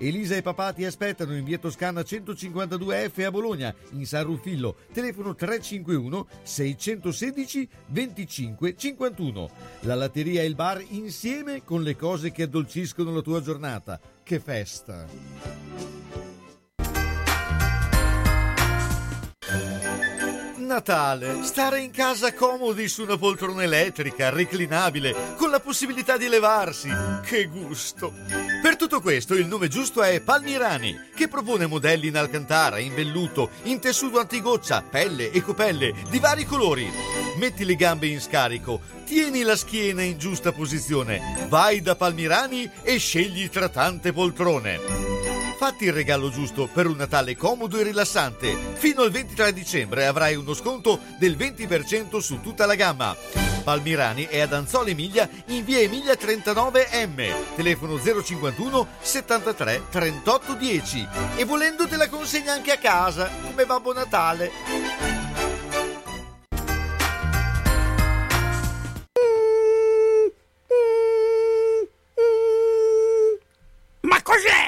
Elisa e papà ti aspettano in via Toscana 152F a Bologna, in San Ruffillo, telefono 351 616 25 51. La latteria e il bar insieme con le cose che addolciscono la tua giornata. Che festa! Natale, stare in casa comodi su una poltrona elettrica, reclinabile, con la possibilità di levarsi. Che gusto! Tutto questo il nome giusto è Palmirani, che propone modelli in alcantara, in velluto, in tessuto antigoccia, pelle e copelle di vari colori. Metti le gambe in scarico, tieni la schiena in giusta posizione, vai da Palmirani e scegli tra tante poltrone. Fatti il regalo giusto per un Natale comodo e rilassante. Fino al 23 dicembre avrai uno sconto del 20% su tutta la gamma. Palmirani è ad Anzola Emilia in via Emilia 39M, telefono 051 73 38 10. E volendo te la consegna anche a casa, come Babbo Natale. Ma cos'è?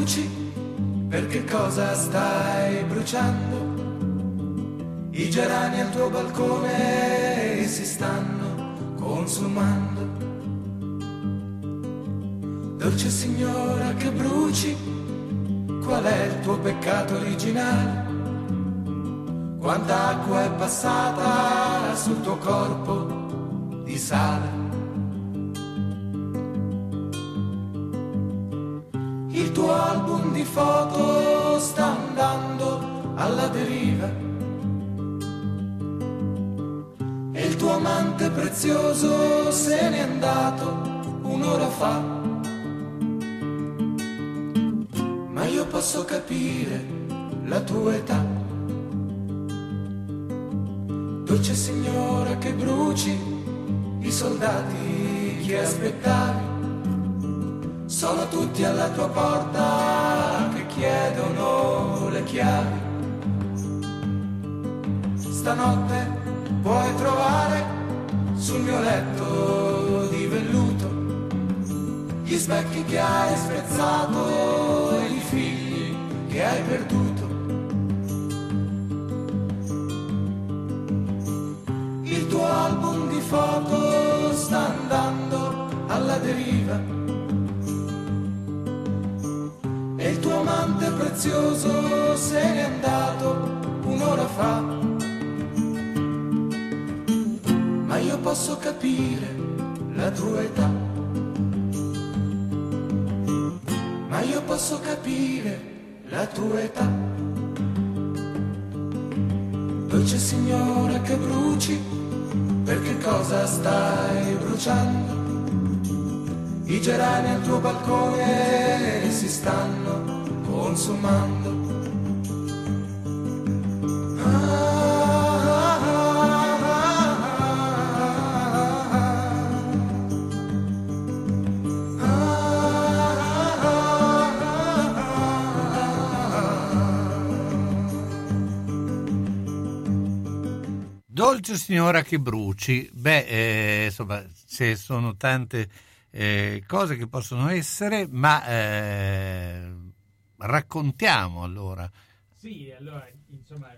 Che bruci, per che cosa stai bruciando? I gerani al tuo balcone si stanno consumando. Dolce signora che bruci, qual è il tuo peccato originale? Quanta acqua è passata sul tuo corpo di sale? Tuo album di foto sta andando alla deriva. E il tuo amante prezioso se n'è andato un'ora fa. Ma io posso capire la tua età. Dolce signora che bruci i soldati che aspettavi. Sono tutti alla tua porta che chiedono le chiavi. Stanotte puoi trovare sul mio letto di velluto gli specchi che hai spezzato e i figli che hai perduto. Il tuo album di foto sta andando alla deriva. Tuo amante prezioso se n'è andato un'ora fa. Ma io posso capire la tua età. Ma io posso capire la tua età. Dolce signora che bruci, per che cosa stai bruciando? I gerani al tuo balcone si stanno consumando. Dolce signora che bruci, beh, eh, insomma, ci sono tante eh, cose che possono essere, ma eh, raccontiamo allora. Sì, allora, insomma,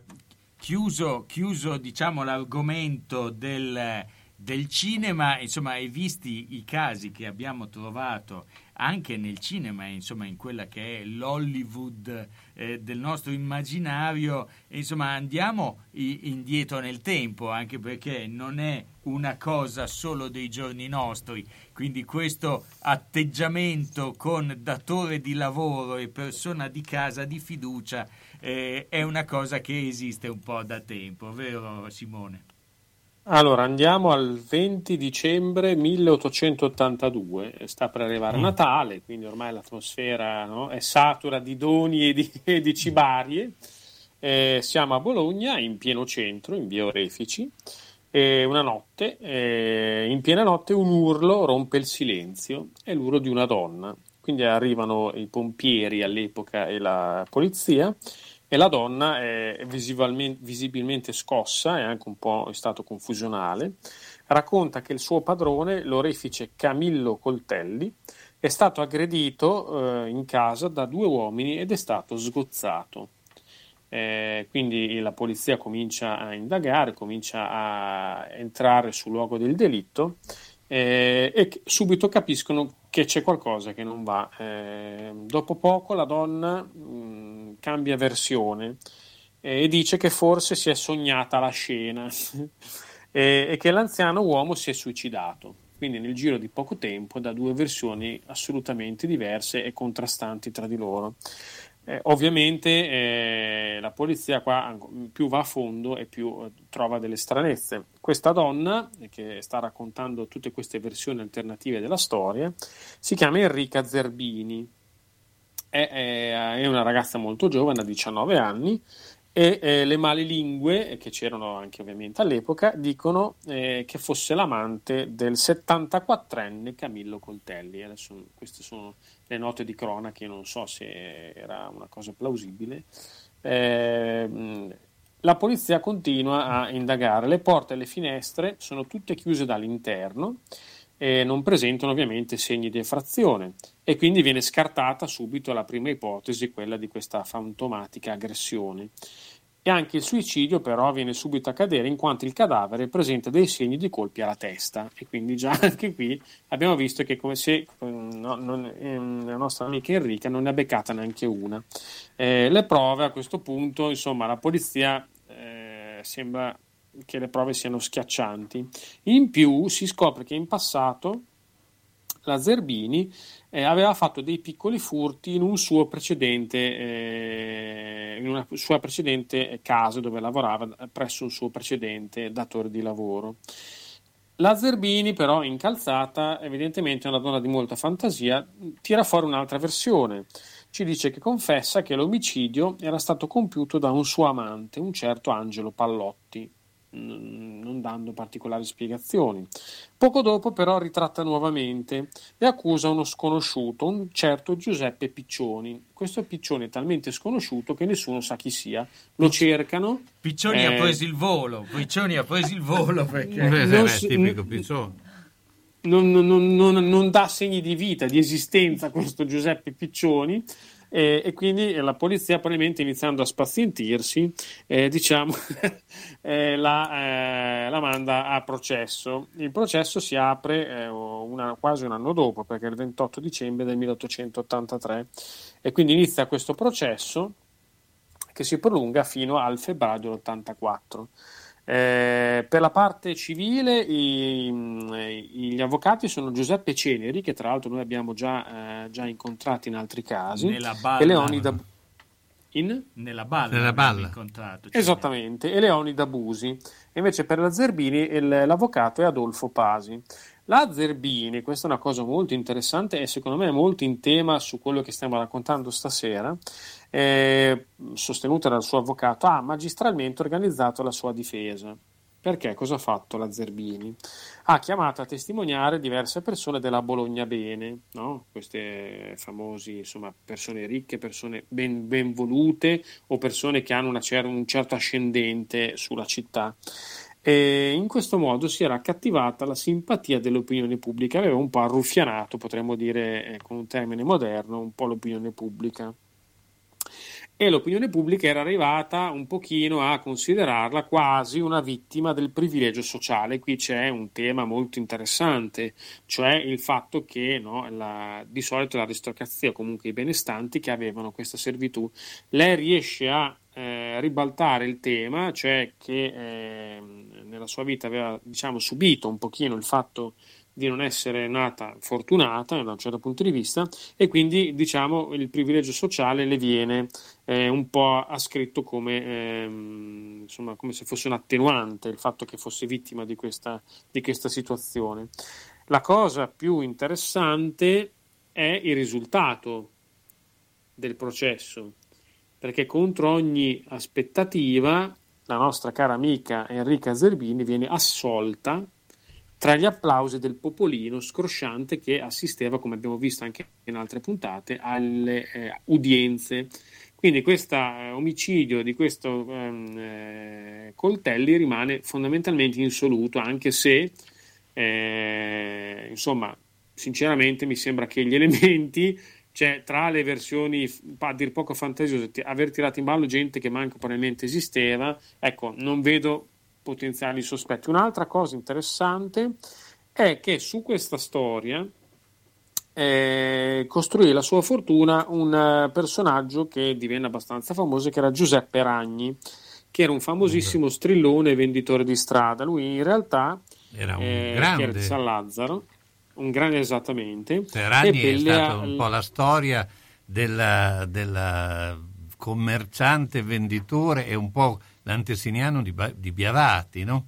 chiuso, chiuso diciamo, l'argomento del, del cinema, insomma, e visti i casi che abbiamo trovato anche nel cinema, insomma, in quella che è l'Hollywood eh, del nostro immaginario, insomma, andiamo i- indietro nel tempo, anche perché non è una cosa solo dei giorni nostri, quindi questo atteggiamento con datore di lavoro e persona di casa di fiducia eh, è una cosa che esiste un po' da tempo, vero Simone? Allora, andiamo al 20 dicembre 1882, sta per arrivare Mm. Natale, quindi ormai l'atmosfera no, è satura di doni e di, e di cibarie. Eh, siamo a Bologna, in pieno centro, in via Orefici, e una notte, eh, in piena notte, un urlo rompe il silenzio, è l'urlo di una donna. Quindi arrivano i pompieri all'epoca e la polizia e la donna è visibilmente scossa e anche un po' in stato confusionale. Racconta che il suo padrone, l'orefice Camillo Coltelli, è stato aggredito eh, in casa da due uomini ed è stato sgozzato. Eh, quindi la polizia comincia a indagare, comincia a entrare sul luogo del delitto eh, e subito capiscono che c'è qualcosa che non va. Eh, dopo poco la donna mh, cambia versione eh, e dice che forse si è sognata la scena e, e che l'anziano uomo si è suicidato. Quindi nel giro di poco tempo da due versioni assolutamente diverse e contrastanti tra di loro. Eh, ovviamente eh, la polizia qua più va a fondo e più eh, trova delle stranezze. Questa donna che sta raccontando tutte queste versioni alternative della storia si chiama Enrica Zerbini. È, è- è una ragazza molto giovane, ha 19 anni, e eh, le malelingue, che c'erano anche ovviamente all'epoca, dicono eh, che fosse l'amante del 74enne Camillo Coltelli. Adesso queste sono le note di cronaca, non so se era una cosa plausibile. Eh, la polizia continua a indagare, le porte e le finestre sono tutte chiuse dall'interno e non presentano ovviamente segni di effrazione e quindi viene scartata subito la prima ipotesi, quella di questa fantomatica aggressione. E anche il suicidio però viene subito a cadere in quanto il cadavere presenta dei segni di colpi alla testa e quindi già anche qui abbiamo visto che come se mm, no, non- ehm, la nostra amica Enrica non ne ha beccata neanche una. Eh, le prove a questo punto, insomma, la polizia eh, sembra che le prove siano schiaccianti. In più si scopre che in passato la Zerbini eh, aveva fatto dei piccoli furti in un suo eh, in una sua precedente casa dove lavorava eh, presso un suo precedente datore di lavoro. La Zerbini, però, incalzata, evidentemente è una donna di molta fantasia, tira fuori un'altra versione. Ci dice che confessa che l'omicidio era stato compiuto da un suo amante, un certo Angelo Pallotti, non dando particolari spiegazioni. Poco dopo, però, ritratta nuovamente e accusa uno sconosciuto, un certo Giuseppe Piccioni. Questo Piccioni è talmente sconosciuto che nessuno sa chi sia. Lo cercano. Piccioni ha eh, preso il volo, Piccioni ha preso il volo perché... Non si- non, non- non- non- non dà segni di vita, di esistenza questo Giuseppe Piccioni. Eh, e quindi la polizia probabilmente iniziando a spazientirsi eh, diciamo eh, la, eh, la manda a processo. Il processo si apre eh, una- quasi un anno dopo perché è il 28 dicembre del 1883 e quindi inizia questo processo che si prolunga fino al febbraio dell'84 eh, per la parte civile i- i- gli avvocati sono Giuseppe Ceneri, che tra l'altro noi abbiamo già, eh, già incontrato in altri casi, Nella balla. e Leonida in? Nella balla, Nella balla. incontrato. cioè, Esattamente, e Leonida Busi. E invece per la Zerbini il- l'avvocato è Adolfo Pasi. La Zerbini, questa è una cosa molto interessante e secondo me molto in tema su quello che stiamo raccontando stasera, eh, sostenuta dal suo avvocato, ha magistralmente organizzato la sua difesa. Perché? Cosa ha fatto la Zerbini? Ha chiamato a testimoniare diverse persone della Bologna Bene, no? queste famose insomma, persone ricche, persone ben, ben volute o persone che hanno cer- un certo ascendente sulla città. E in questo modo si era accattivata la simpatia dell'opinione pubblica, aveva un po' arruffianato, potremmo dire eh, con un termine moderno, un po' l'opinione pubblica e l'opinione pubblica era arrivata un pochino a considerarla quasi una vittima del privilegio sociale. Qui c'è un tema molto interessante, cioè il fatto che no, la- di solito l'aristocrazia, comunque i benestanti che avevano questa servitù, lei riesce a eh, ribaltare il tema, cioè che ehm, nella sua vita aveva diciamo, subito un pochino il fatto di non essere nata fortunata da un certo punto di vista e quindi diciamo il privilegio sociale le viene eh, un po' ascritto come, ehm, insomma, come se fosse un attenuante il fatto che fosse vittima di questa, di questa situazione. La cosa più interessante è il risultato del processo, perché contro ogni aspettativa la nostra cara amica Enrica Zerbini viene assolta tra gli applausi del popolino scrosciante che assisteva, come abbiamo visto anche in altre puntate, alle eh, udienze. Quindi questo omicidio di questo ehm, eh, Coltelli rimane fondamentalmente insoluto, anche se, eh, insomma, sinceramente mi sembra che gli elementi, cioè tra le versioni a dir poco fantasiose, aver tirato in ballo gente che manco probabilmente esisteva, ecco, non vedo potenziali sospetti. Un'altra cosa interessante è che su questa storia eh, costruì la sua fortuna un eh, personaggio che divenne abbastanza famoso, che era Giuseppe Ragni, che era un famosissimo strillone e venditore di strada. Lui in realtà Era un eh, grande. era di San Lazzaro, un grande esettamente. Serrani è stata un po' la storia della, della commerciante venditore è un po' l'antesiniano di, di Biavati, no?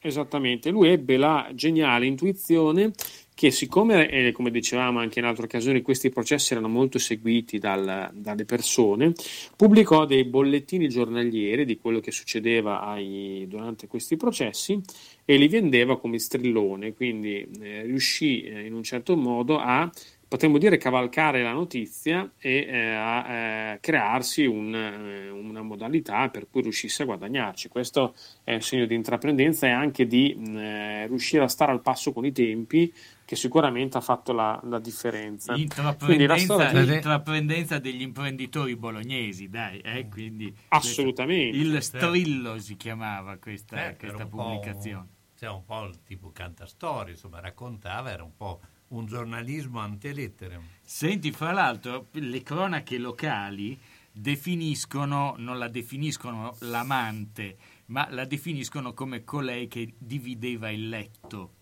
Esattamente, lui ebbe la geniale intuizione che siccome, eh, come dicevamo anche in altre occasioni, questi processi erano molto seguiti dal- dalle persone, pubblicò dei bollettini giornalieri di quello che succedeva ai- durante questi processi e li vendeva come strillone, quindi eh, riuscì eh, in un certo modo a potremmo dire cavalcare la notizia e eh, a eh, crearsi un, eh, una modalità per cui riuscisse a guadagnarci. Questo è un segno di intraprendenza e anche di mh, eh, riuscire a stare al passo con i tempi, che sicuramente ha fatto la, la differenza. Quindi la L'intraprendenza, storia- l'intraprendenza degli imprenditori bolognesi, dai, eh, quindi Assolutamente. Il strillo si chiamava questa, Eh, questa pubblicazione. Cioè un po' il tipo cantastorie, insomma, raccontava, era un po' un giornalismo antelitteram. Senti, fra l'altro, le cronache locali definiscono, non la definiscono l'amante, ma la definiscono come colei che divideva il letto.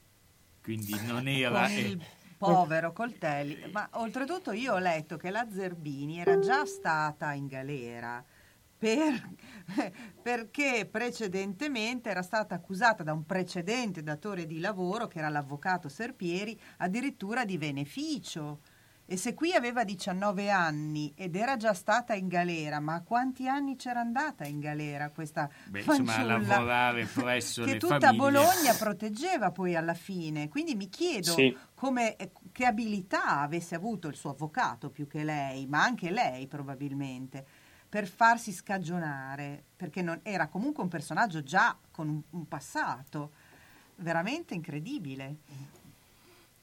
Quindi non era... con il povero Coltelli. Ma oltretutto io ho letto che la Zerbini era già stata in galera per- perché precedentemente era stata accusata da un precedente datore di lavoro, che era l'avvocato Serpieri, addirittura di beneficio. E se qui aveva 19 anni ed era già stata in galera, ma a quanti anni c'era andata in galera questa Beh, insomma, fanciulla? lavorare presso che le tutta famiglie. Bologna proteggeva poi alla fine. Quindi mi chiedo Sì. come, eh, che abilità avesse avuto il suo avvocato più che lei, ma anche lei probabilmente, per farsi scagionare, perché non- era comunque un personaggio già con un, un passato veramente incredibile.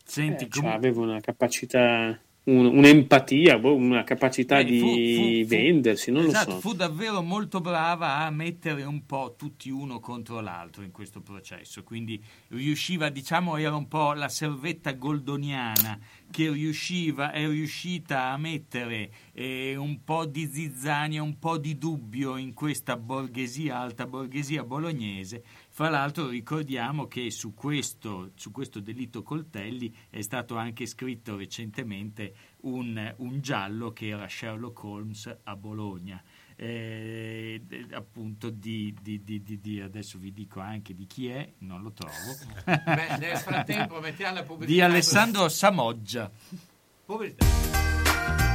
Senti, Eh, cioè, aveva una capacità, un- un'empatia, boh, una capacità Beh, di fu- fu- fu- vendersi, non esatto, lo so. fu davvero molto brava a mettere un po' tutti uno contro l'altro in questo processo, quindi riusciva, diciamo, era un po' la servetta goldoniana che riusciva, è riuscita a mettere eh, un po' di zizzania, un po' di dubbio in questa borghesia, alta borghesia bolognese. Fra l'altro ricordiamo che su questo, su questo delitto Coltelli è stato anche scritto recentemente un, un giallo che era Sherlock Holmes a Bologna. Eh, appunto di, di- di- di- di- adesso vi dico anche di chi è, non lo trovo. Beh, nel frattempo mettiamo la pubblicità. di Alessandro Samoggia. Pubblicità.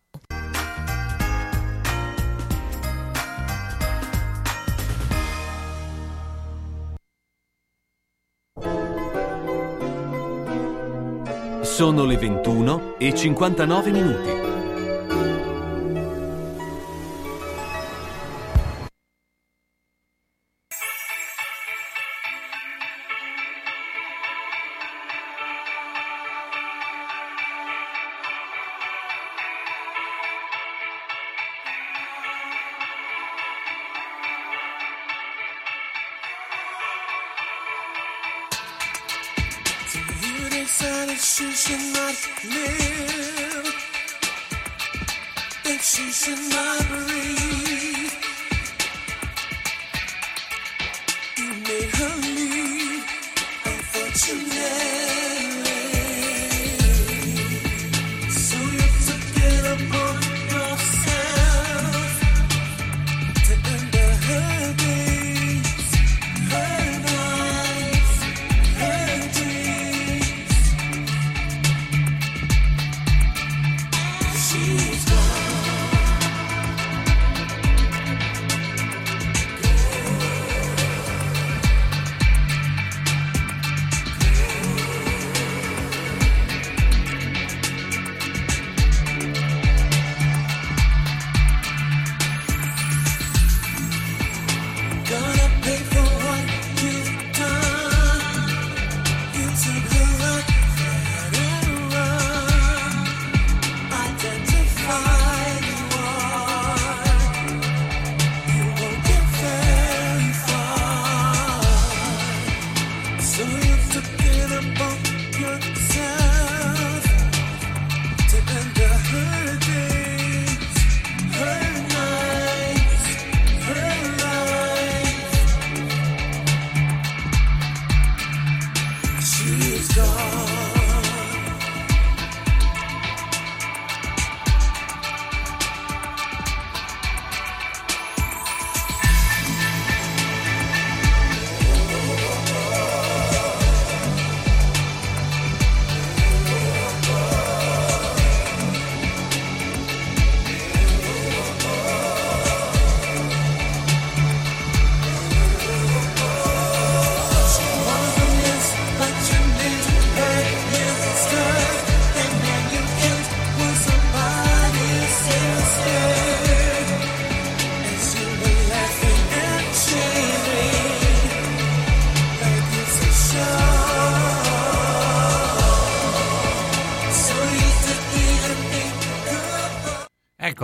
Sono le 21 e 59 minuti.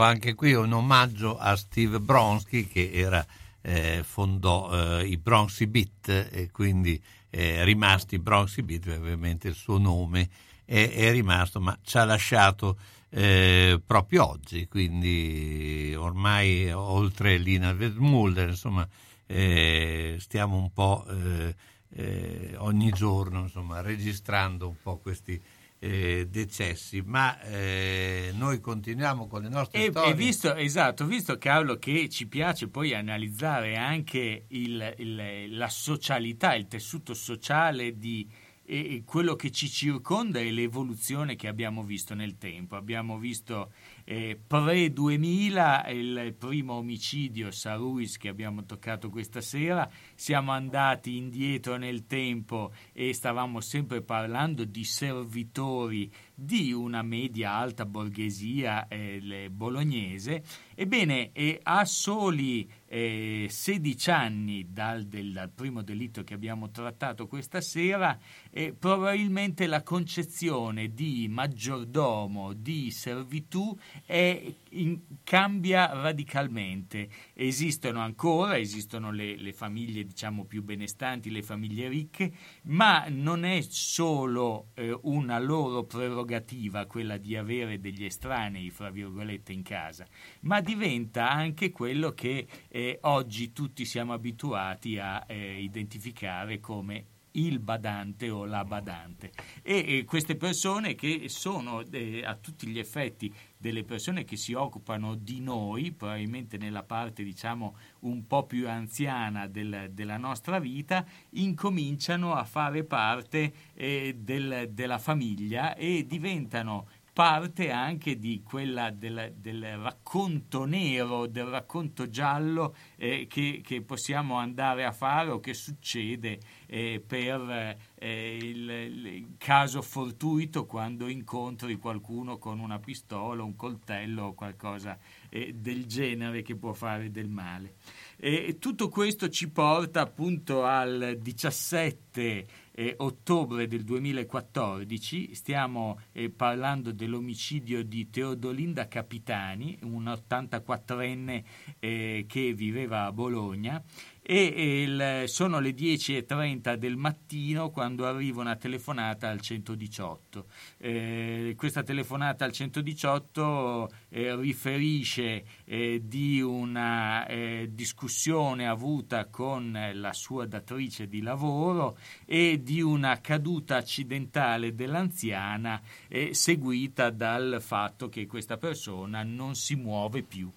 Anche qui un omaggio a Steve Bronsky che era, eh, fondò eh, i Bronxy Beat e quindi è rimasto i Bronxy Beat, ovviamente il suo nome è, è rimasto, ma ci ha lasciato eh, proprio oggi, quindi ormai oltre Lina Vedmulder, insomma, eh, stiamo un po' eh, eh, ogni giorno insomma, registrando un po' questi eh, decessi, ma eh, noi continuiamo con le nostre E, storie. e visto, esatto, visto Carlo che ci piace poi analizzare anche il- il- la socialità, il tessuto sociale di e- e quello che ci circonda e l'evoluzione che abbiamo visto nel tempo. Abbiamo visto eh, pre-2000 il primo omicidio Saruis che abbiamo toccato questa sera, siamo andati indietro nel tempo e stavamo sempre parlando di servitori di una media alta borghesia eh, bolognese. Ebbene, eh, a soli eh, 16 anni dal, del- dal primo delitto che abbiamo trattato questa sera, eh, probabilmente la concezione di maggiordomo, di servitù, è in- cambia radicalmente. Esistono ancora, esistono le, le famiglie diciamo più benestanti, le famiglie ricche, ma non è solo eh, una loro prerogativa quella di avere degli estranei, fra virgolette, in casa, ma diventa anche quello che eh, oggi tutti siamo abituati a eh, identificare come il badante o la badante. E, e queste persone che sono eh, a tutti gli effetti delle persone che si occupano di noi, probabilmente nella parte diciamo un po' più anziana del- della nostra vita, incominciano a fare parte eh, del- della famiglia e diventano parte anche di quella del, del racconto nero, del racconto giallo eh, che, che possiamo andare a fare o che succede eh, per eh, il, il caso fortuito quando incontri qualcuno con una pistola, un coltello o qualcosa eh, del genere che può fare del male. E tutto questo ci porta appunto al 17 eh, ottobre del 2014, stiamo eh, parlando dell'omicidio di Teodolinda Capitani, un 84enne eh, che viveva a Bologna e il, sono le 10.30 del mattino quando arriva una telefonata al 118. Eh, questa telefonata al 118 eh, riferisce eh, di una eh, discussione avuta con la sua datrice di lavoro e di una caduta accidentale dell'anziana eh, seguita dal fatto che questa persona non si muove più.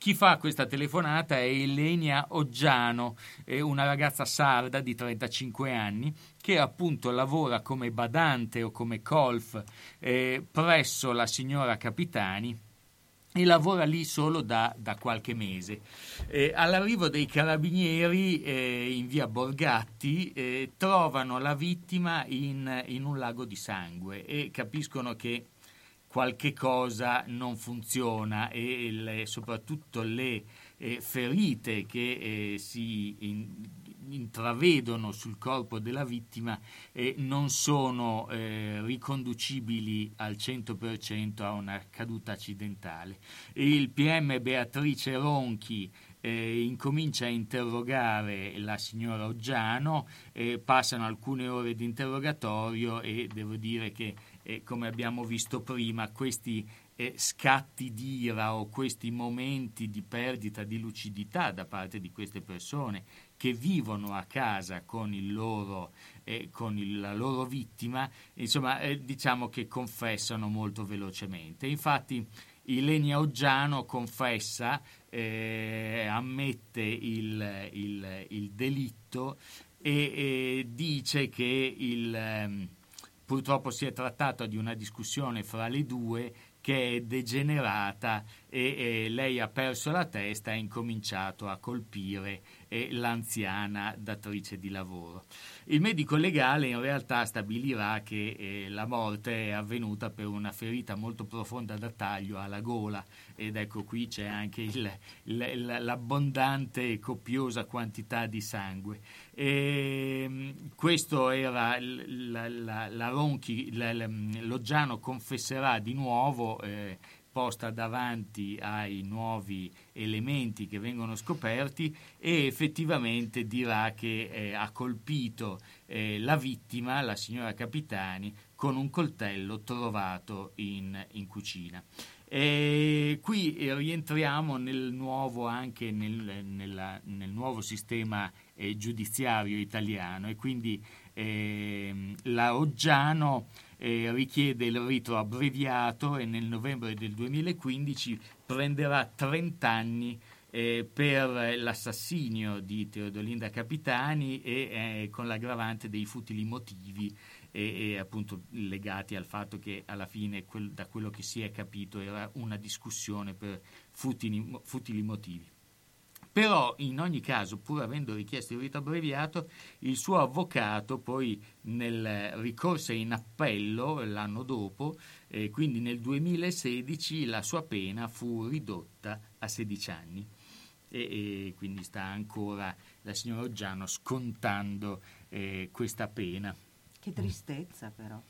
Chi fa questa telefonata è Elenia Oggiano, una ragazza sarda di 35 anni che appunto lavora come badante o come colf eh, presso la signora Capitani e lavora lì solo da, da qualche mese. Eh, all'arrivo dei carabinieri eh, in via Borgatti eh, trovano la vittima in, in un lago di sangue e capiscono che qualche cosa non funziona e le, soprattutto le eh, ferite che eh, si in, intravedono sul corpo della vittima eh, non sono eh, riconducibili al 100% a una caduta accidentale. Il PM Beatrice Ronchi eh, incomincia a interrogare la signora Oggiano, eh, passano alcune ore di interrogatorio e devo dire che eh, come abbiamo visto prima, questi eh, scatti di ira o questi momenti di perdita di lucidità da parte di queste persone che vivono a casa con, loro, eh, con il, la loro vittima, insomma, eh, diciamo che confessano molto velocemente. Infatti, Ilenia Oggiano confessa, eh, ammette il, il, il delitto e, e, dice che il ehm, Purtroppo si è trattato di una discussione fra le due che è degenerata e, e lei ha perso la testa e ha incominciato a colpire eh, l'anziana datrice di lavoro. Il medico legale in realtà stabilirà che eh, la morte è avvenuta per una ferita molto profonda da taglio alla gola ed ecco qui c'è anche il, il, l'abbondante e copiosa quantità di sangue. E, questo era la, la, la Ronchi, la, Loggiano confesserà di nuovo eh, posta davanti ai nuovi elementi che vengono scoperti e effettivamente dirà che eh, ha colpito eh, la vittima, la signora Capitani, con un coltello trovato in, in cucina. E qui rientriamo nel nuovo, anche nel, nella, nel nuovo sistema eh, giudiziario italiano e quindi eh, la Oggiano eh, richiede il rito abbreviato e nel novembre del 2015 prenderà 30 anni eh, per l'assassinio di Teodolinda Capitani e eh, con l'aggravante dei futili motivi e, e, appunto legati al fatto che alla fine quel, da quello che si è capito era una discussione per futili, futili motivi. Però in ogni caso, pur avendo richiesto il rito abbreviato, il suo avvocato poi nel ricorso in appello l'anno dopo, eh, quindi nel 2016, la sua pena fu ridotta a 16 anni. E, e quindi sta ancora la signora Oggiano scontando eh, questa pena. Che tristezza però.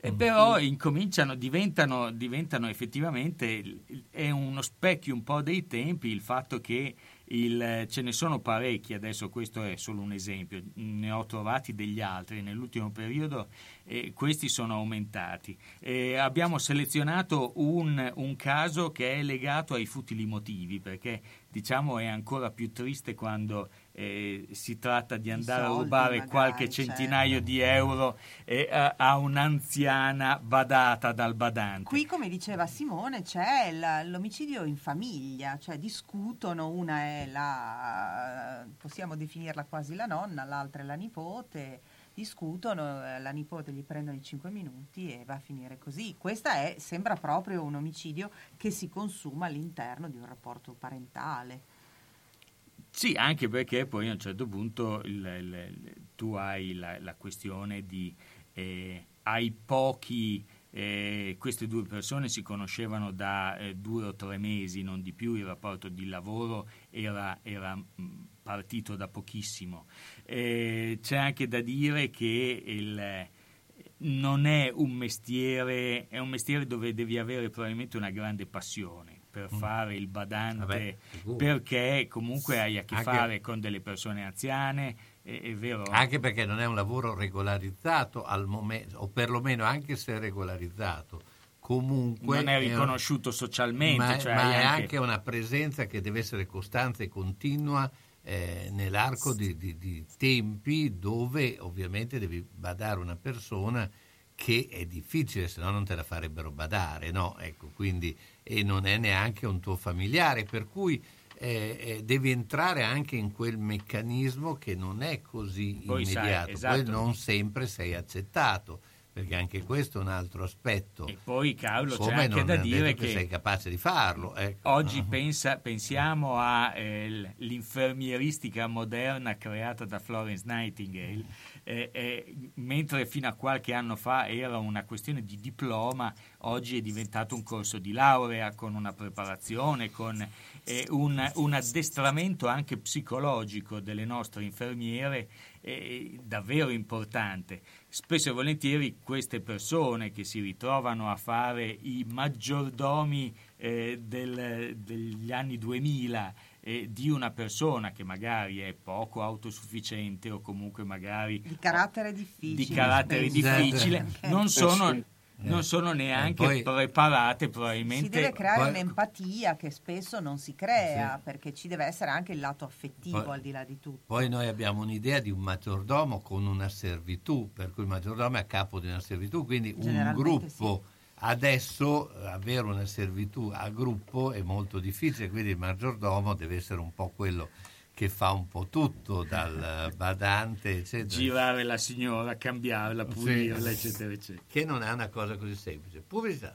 E però incominciano, diventano, diventano effettivamente, è uno specchio un po' dei tempi il fatto che il, ce ne sono parecchi, adesso questo è solo un esempio, ne ho trovati degli altri nell'ultimo periodo e questi sono aumentati. E abbiamo selezionato un, un caso che è legato ai futili motivi perché diciamo è ancora più triste quando eh, si tratta di andare soldi, a rubare magari, qualche centinaio certo. di euro eh, a, a, un'anziana badata dal badante. Qui, come diceva Simone, c'è la, l'omicidio in famiglia, cioè discutono, una è la, possiamo definirla quasi la nonna, l'altra è la nipote discutono, eh, la nipote gli prendono i 5 minuti e va a finire così. Questa è, sembra proprio un omicidio che si consuma all'interno di un rapporto parentale. Sì, anche perché poi a un certo punto il- il- tu hai la, la questione di eh, hai pochi, eh, queste due persone si conoscevano da eh, due o tre mesi, non di più, il rapporto di lavoro era, era, mh, partito da pochissimo. Eh, c'è anche da dire che il, non è un mestiere, è un mestiere dove devi avere probabilmente una grande passione per Mm. fare il badante, Vabbè, perché comunque hai a che Anche- fare con delle persone anziane, è, è vero? Anche perché non è un lavoro regolarizzato al momento, o perlomeno anche se regolarizzato. Comunque non è un- riconosciuto socialmente, ma, cioè ma è anche- anche una presenza che deve essere costante e continua eh, nell'arco di, di- di tempi dove ovviamente devi badare una persona che è difficile, se no non te la farebbero badare, no? Ecco, quindi, e non è neanche un tuo familiare, per cui eh, eh, devi entrare anche in quel meccanismo che non è così Poi sai, immediato, esatto. poi non sempre sei accettato, perché anche questo è un altro aspetto. E poi Carlo c'è Come anche non da dire che che sei capace di farlo. ecco. Oggi pensa- pensiamo all'infermieristica moderna creata da Florence Nightingale, eh, eh, mentre fino a qualche anno fa era una questione di diploma, oggi è diventato un corso di laurea con una preparazione, con eh, un, un addestramento anche psicologico delle nostre infermiere davvero importante. Spesso e volentieri queste persone che si ritrovano a fare i maggiordomi eh, del- degli anni 2000 eh, di una persona che magari è poco autosufficiente o comunque magari Di carattere difficile. di carattere difficile, non Eh, sono, sì. non sono neanche poi- preparate probabilmente. Si deve creare Poi- un'empatia che spesso non si crea, perché ci deve essere anche il lato affettivo Poi- al di là di tutto. Poi noi abbiamo un'idea di un maggiordomo con una servitù, per cui il maggiordomo è a capo di una servitù, quindi un gruppo. Adesso eh, avere una servitù a gruppo è molto difficile, quindi il maggiordomo deve essere un po' quello che fa un po' tutto, dal badante, eccetera. girare la signora, cambiarla, Sì. pulirla, eccetera, eccetera. Che non è una cosa così semplice. Pubblicità.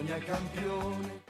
Bologna campione.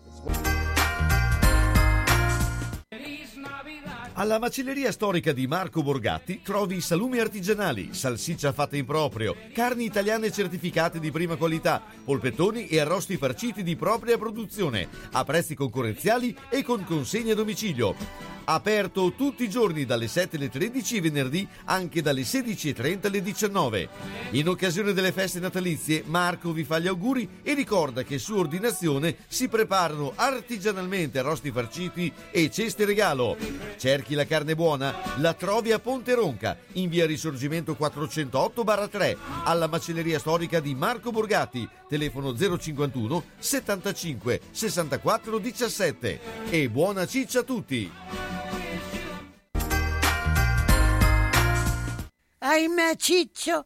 Alla macelleria storica di Marco Borgatti trovi salumi artigianali, salsiccia fatta in proprio, carni italiane certificate di prima qualità, polpettoni e arrosti farciti di propria produzione, a prezzi concorrenziali e con consegna a domicilio. Aperto tutti i giorni dalle 7 alle 13 e venerdì anche dalle 16.30 alle 19. In occasione delle feste natalizie Marco vi fa gli auguri e ricorda che su ordinazione si preparano artigianalmente arrosti farciti e ceste regalo. Cerchi la carne buona? La trovi a Ponte Ronca, in via Risorgimento 408-3, alla macelleria storica di Marco Borgatti, telefono 051 75 64 17. E buona ciccia a tutti! Ahimè Ciccio,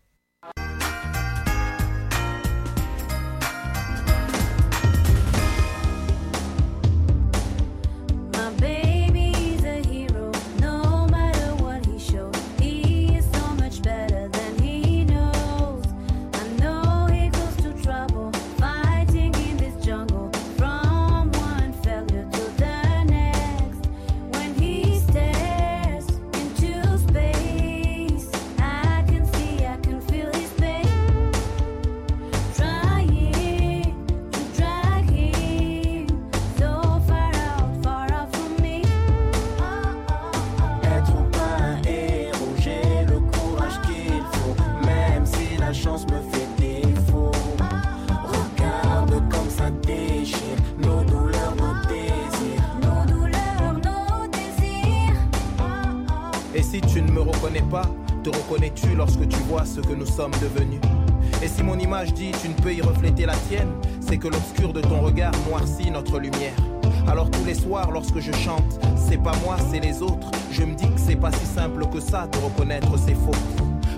Lorsque je chante, c'est pas moi, c'est les autres, je me dis que c'est pas si simple que ça de reconnaître ses fautes.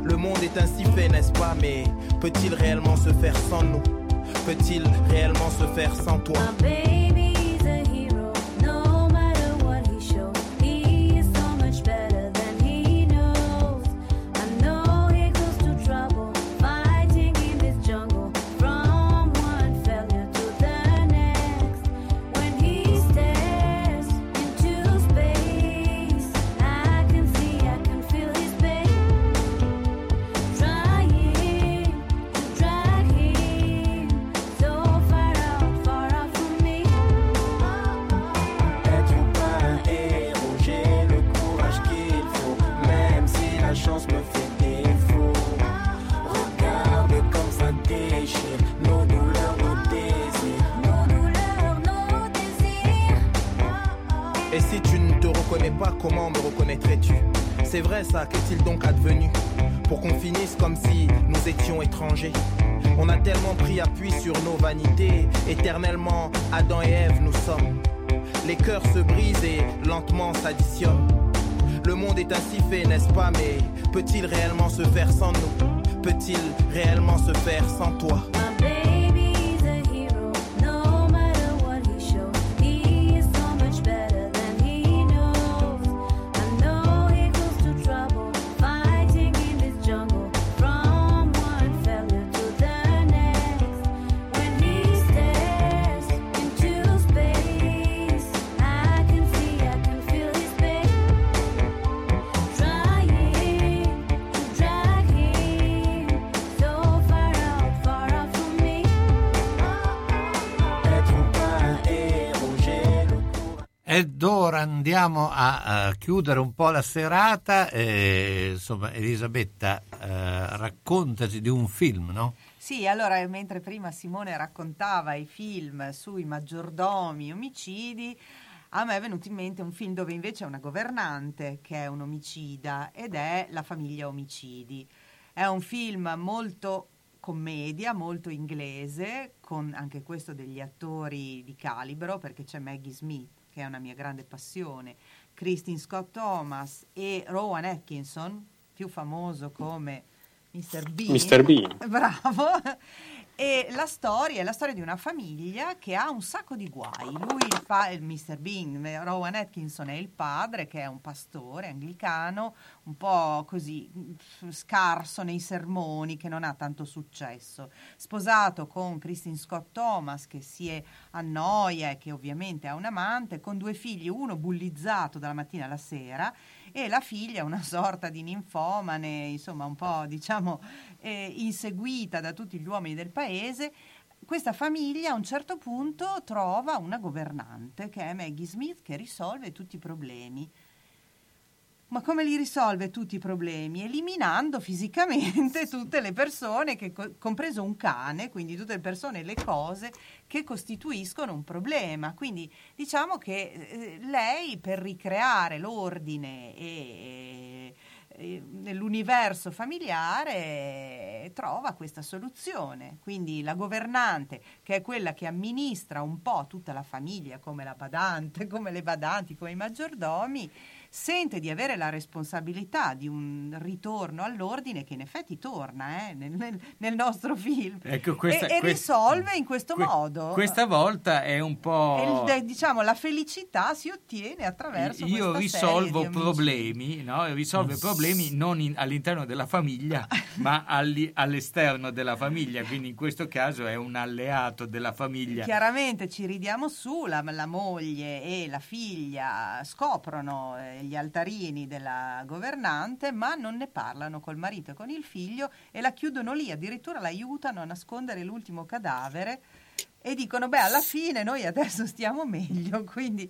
Le monde est ainsi fait, n'est-ce pas? Mais peut-il réellement se faire sans nous? Peut-il réellement se faire sans toi? Andiamo a, a chiudere un po' la serata. eh, insomma, Elisabetta, eh, raccontaci di un film, no? Sì, allora mentre prima Simone raccontava i film sui maggiordomi omicidi, a me è venuto in mente un film dove invece è una governante che è un omicida ed è La famiglia omicidi. È un film molto commedia, molto inglese, con anche questo degli attori di calibro, perché c'è Maggie Smith, che è una mia grande passione, Christine Scott Thomas e Rowan Atkinson, più famoso come Mr. Bean. Mr. Bean. Bravo. E la storia è la storia di una famiglia che ha un sacco di guai. Lui, il, fa, il Mr. Bean, Rowan Atkinson è il padre, che è un pastore anglicano, un po' così mm, scarso nei sermoni, che non ha tanto successo. Sposato con Christine Scott Thomas, che si è annoia e che ovviamente ha un amante, con due figli, uno bullizzato dalla mattina alla sera e la figlia una sorta di ninfomane, insomma un po' diciamo eh, inseguita da tutti gli uomini del paese questa famiglia a un certo punto trova una governante che è Maggie Smith che risolve tutti i problemi. Ma come li risolve tutti i problemi? Eliminando fisicamente tutte le persone, che, co- compreso un cane, quindi tutte le persone e le cose che costituiscono un problema. Quindi diciamo che eh, lei per ricreare l'ordine e, e nell'universo familiare trova questa soluzione. Quindi la governante, che è quella che amministra un po' tutta la famiglia, come la badante, come le badanti, come i maggiordomi, sente di avere la responsabilità di un ritorno all'ordine che in effetti torna eh, nel, nel- nostro film Ecco, questa- e, e quest- risolve in questo que- modo. Questa volta è un po'... il- diciamo, la felicità si ottiene attraverso Io questa risolvo problemi, no? risolvo problemi non in- all'interno della famiglia, ma alli- all'esterno della famiglia, quindi in questo caso è un alleato della famiglia. Chiaramente ci ridiamo su, la, la moglie e la figlia scoprono eh, gli altarini della governante, ma non ne parlano col marito e con il figlio e la chiudono lì, addirittura l'aiutano a nascondere l'ultimo cadavere e dicono beh alla fine noi adesso stiamo meglio quindi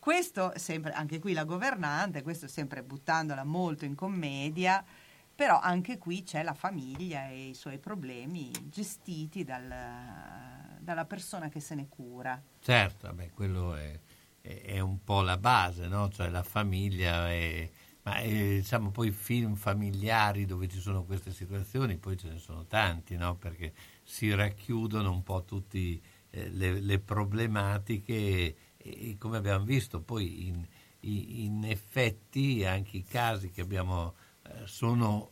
questo sempre anche qui la governante questo sempre buttandola molto in commedia però anche qui c'è la famiglia e i suoi problemi gestiti dal- dalla persona che se ne cura. Certo, vabbè, quello è, è- è un po' la base, no? Cioè la famiglia, è- ma eh, diciamo poi film familiari dove ci sono queste situazioni, poi ce ne sono tanti, no? Perché si racchiudono un po' tutte le, le problematiche e, e come abbiamo visto poi in, in effetti anche i casi che abbiamo eh, sono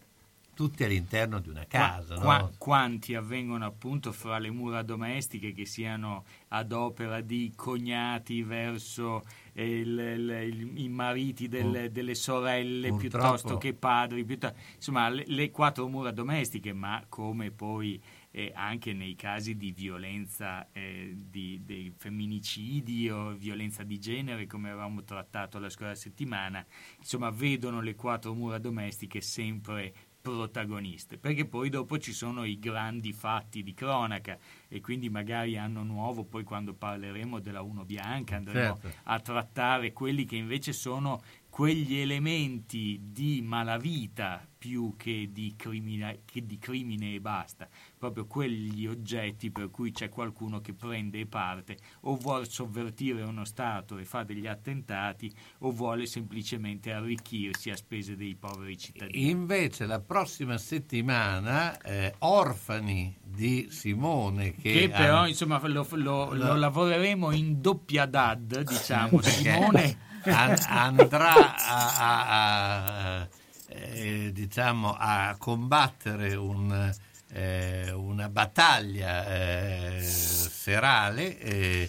tutti all'interno di una casa, Qua- no? quanti avvengono appunto fra le mura domestiche che siano ad opera di cognati verso eh, il- il- i mariti delle, Pur- delle sorelle purtroppo- piuttosto che padri, piuttosto- insomma le, le quattro mura domestiche, ma come poi eh, anche nei casi di violenza, eh, di, dei femminicidi o violenza di genere, come avevamo trattato la scorsa settimana, insomma vedono le quattro mura domestiche sempre protagoniste, perché poi dopo ci sono i grandi fatti di cronaca e quindi magari anno nuovo, poi quando parleremo della Uno Bianca andremo Certo. a trattare quelli che invece sono quegli elementi di malavita più che di, crimina- che di crimine e basta, proprio quegli oggetti per cui c'è qualcuno che prende parte o vuole sovvertire uno Stato e fa degli attentati o vuole semplicemente arricchirsi a spese dei poveri cittadini. Invece la prossima settimana eh, Orfani di Simone che, che però ha- insomma lo, lo- lo- lo lavoreremo in doppia dad diciamo Simone an- andrà a, a- a, eh, diciamo a combattere un, eh, una battaglia eh, serale eh,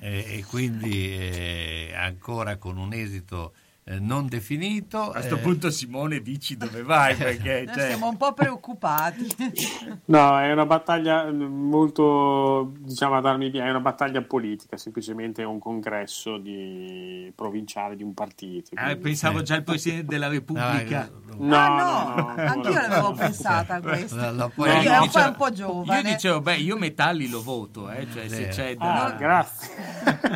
eh, e quindi eh, ancora con un esito eh, non definito. a questo eh, punto Simone dici dove vai perché cioè, siamo un po' preoccupati No, è una battaglia mm, molto, diciamo, ad armi è una battaglia politica, semplicemente un congresso di provinciale di un partito. Ah, quindi- pensavo già al Presidente della Repubblica. No, Ah, no, no, no, no, anch'io no. l'avevo pensata a questo io puoi- ero Io un po', dicevo- un po' giovane Io dicevo, beh, io Metalli lo voto, eh, cioè se Eh. c'è Ah, da... grazie.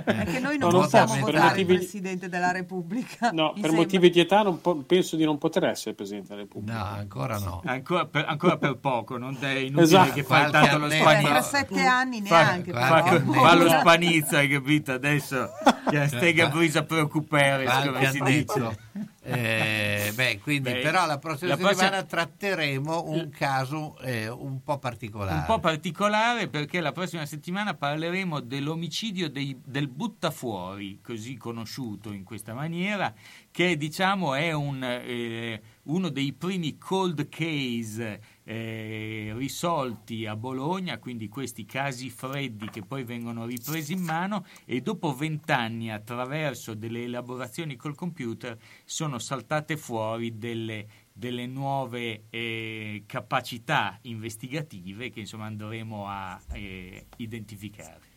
perché noi non Non possiamo per votare il Presidente della Repubblica No, Mi per sembra. motivi di età non po- penso di non poter essere Presidente della Repubblica. No, ancora no. Ancora per, ancora per poco, non è inutile Esatto. che fai tanto lo spanizzo. tra sette anni Fa- neanche fa, però. fa lo spanizzo, hai capito? Adesso che stega brisa preoccupare, come si dice. Eh, beh, quindi Beh, però la prossima la settimana prossima- tratteremo un caso eh, un po' particolare. Un po' particolare perché la prossima settimana parleremo dell'omicidio dei- del buttafuori, così conosciuto in questa maniera, che diciamo è un, eh, uno dei primi cold case eh, risolti a Bologna, quindi questi casi freddi che poi vengono ripresi in mano e dopo vent'anni attraverso delle elaborazioni col computer sono saltate fuori delle, delle nuove eh, capacità investigative che insomma andremo a eh, identificare.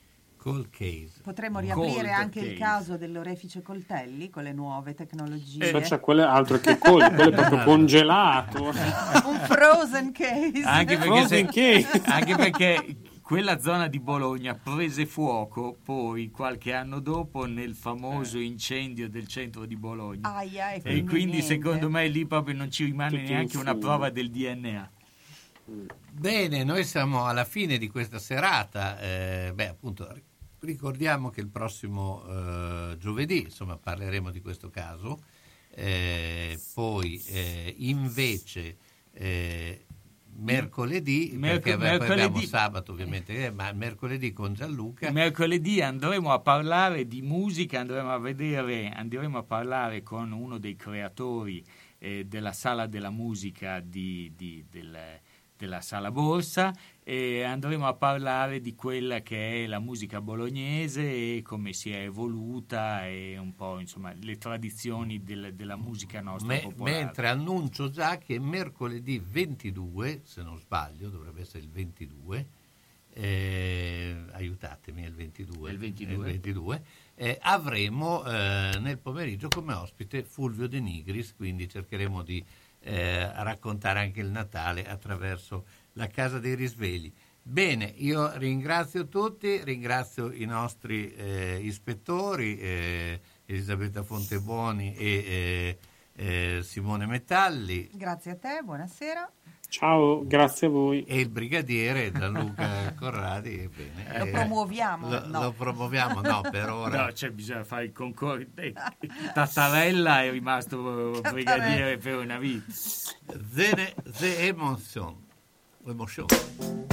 Cold case. Potremmo riaprire Cold anche il case. caso dell'orefice coltelli con le nuove tecnologie. Cioè, c'è quelle altro che cold, quello è proprio congelato. un frozen case. Anche perché, Frozen se- case. anche perché quella zona di Bologna prese fuoco poi qualche anno dopo nel Eh. famoso incendio del centro di Bologna. Aia, e e quindi quindi niente. secondo me lì proprio non ci rimane Tutto neanche una prova del DNA. Bene, noi siamo alla fine di questa serata. eh, beh, appunto, ricordiamo che il prossimo eh, giovedì, insomma, parleremo di questo caso. eh, poi, eh, invece, eh, mercoledì, Merc- perché poi abbiamo mercoledì- sabato ovviamente, eh, ma mercoledì con Gianluca. Mercoledì andremo a parlare di musica, andremo a vedere, andremo a parlare con uno dei creatori eh, della sala della musica di- di- del- della sala Borsa e andremo a parlare di quella che è la musica bolognese e come si è evoluta e un po' insomma le tradizioni del- della musica nostra Me- popolare. mentre annuncio già che mercoledì 22, se non sbaglio, dovrebbe essere il 22, eh, aiutatemi, è il 22, Il 22. è il 22, eh, avremo eh, nel pomeriggio come ospite Fulvio De Nigris, quindi cercheremo di eh, raccontare anche il Natale attraverso la Casa dei Risvegli. Bene, io ringrazio tutti, ringrazio i nostri eh, ispettori, eh, Elisabetta Fontebuoni e eh, eh, Simone Metalli Grazie a te, buonasera. Ciao, grazie a voi. e il brigadiere Gianluca Corradi. Ebbene, Lo eh, promuoviamo? Lo, No. lo promuoviamo, no, per ora. No, cioè bisogna fare il concorso. Eh, Tattarella è rimasto brigadiere per una vita. The, the emotion. Emotion. Hey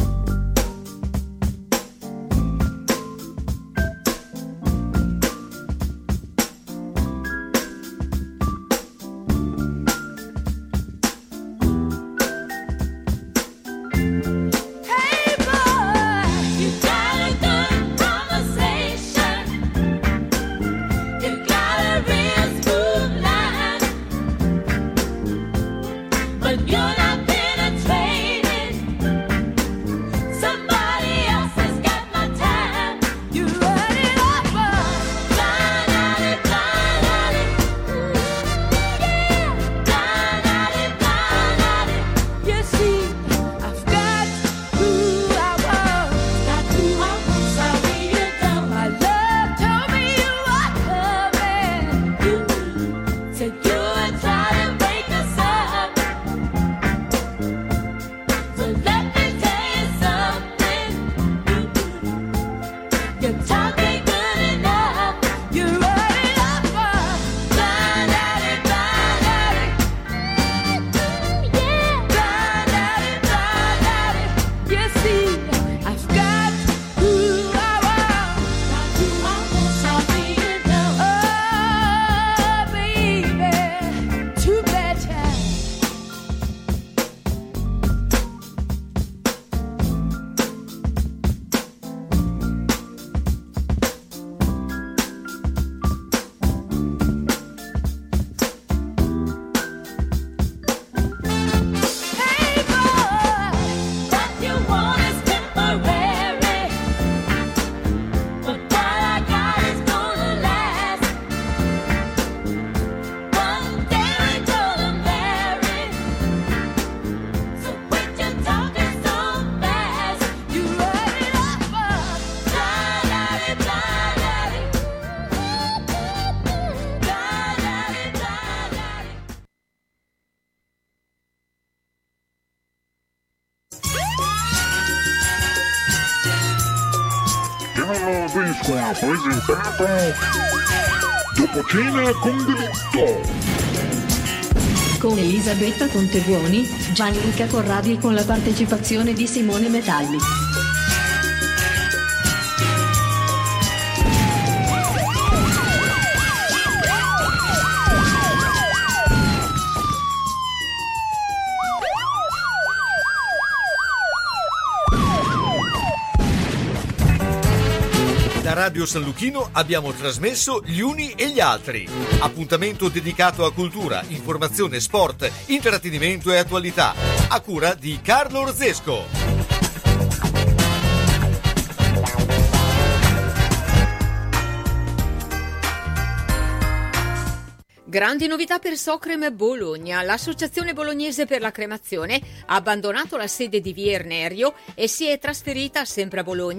ha presentato Dopo cena con delitto. Con Elisabetta Contebuoni, Gianluca Corradi e con la partecipazione di Simone Metalli. San Luchino abbiamo trasmesso Gli Uni e gli Altri. Appuntamento dedicato a cultura, informazione, sport, intrattenimento e attualità. A cura di Carlo Orzesco. Grandi novità per Socrem Bologna. L'associazione bolognese per la cremazione ha abbandonato la sede di Via Ernerio e si è trasferita sempre a Bologna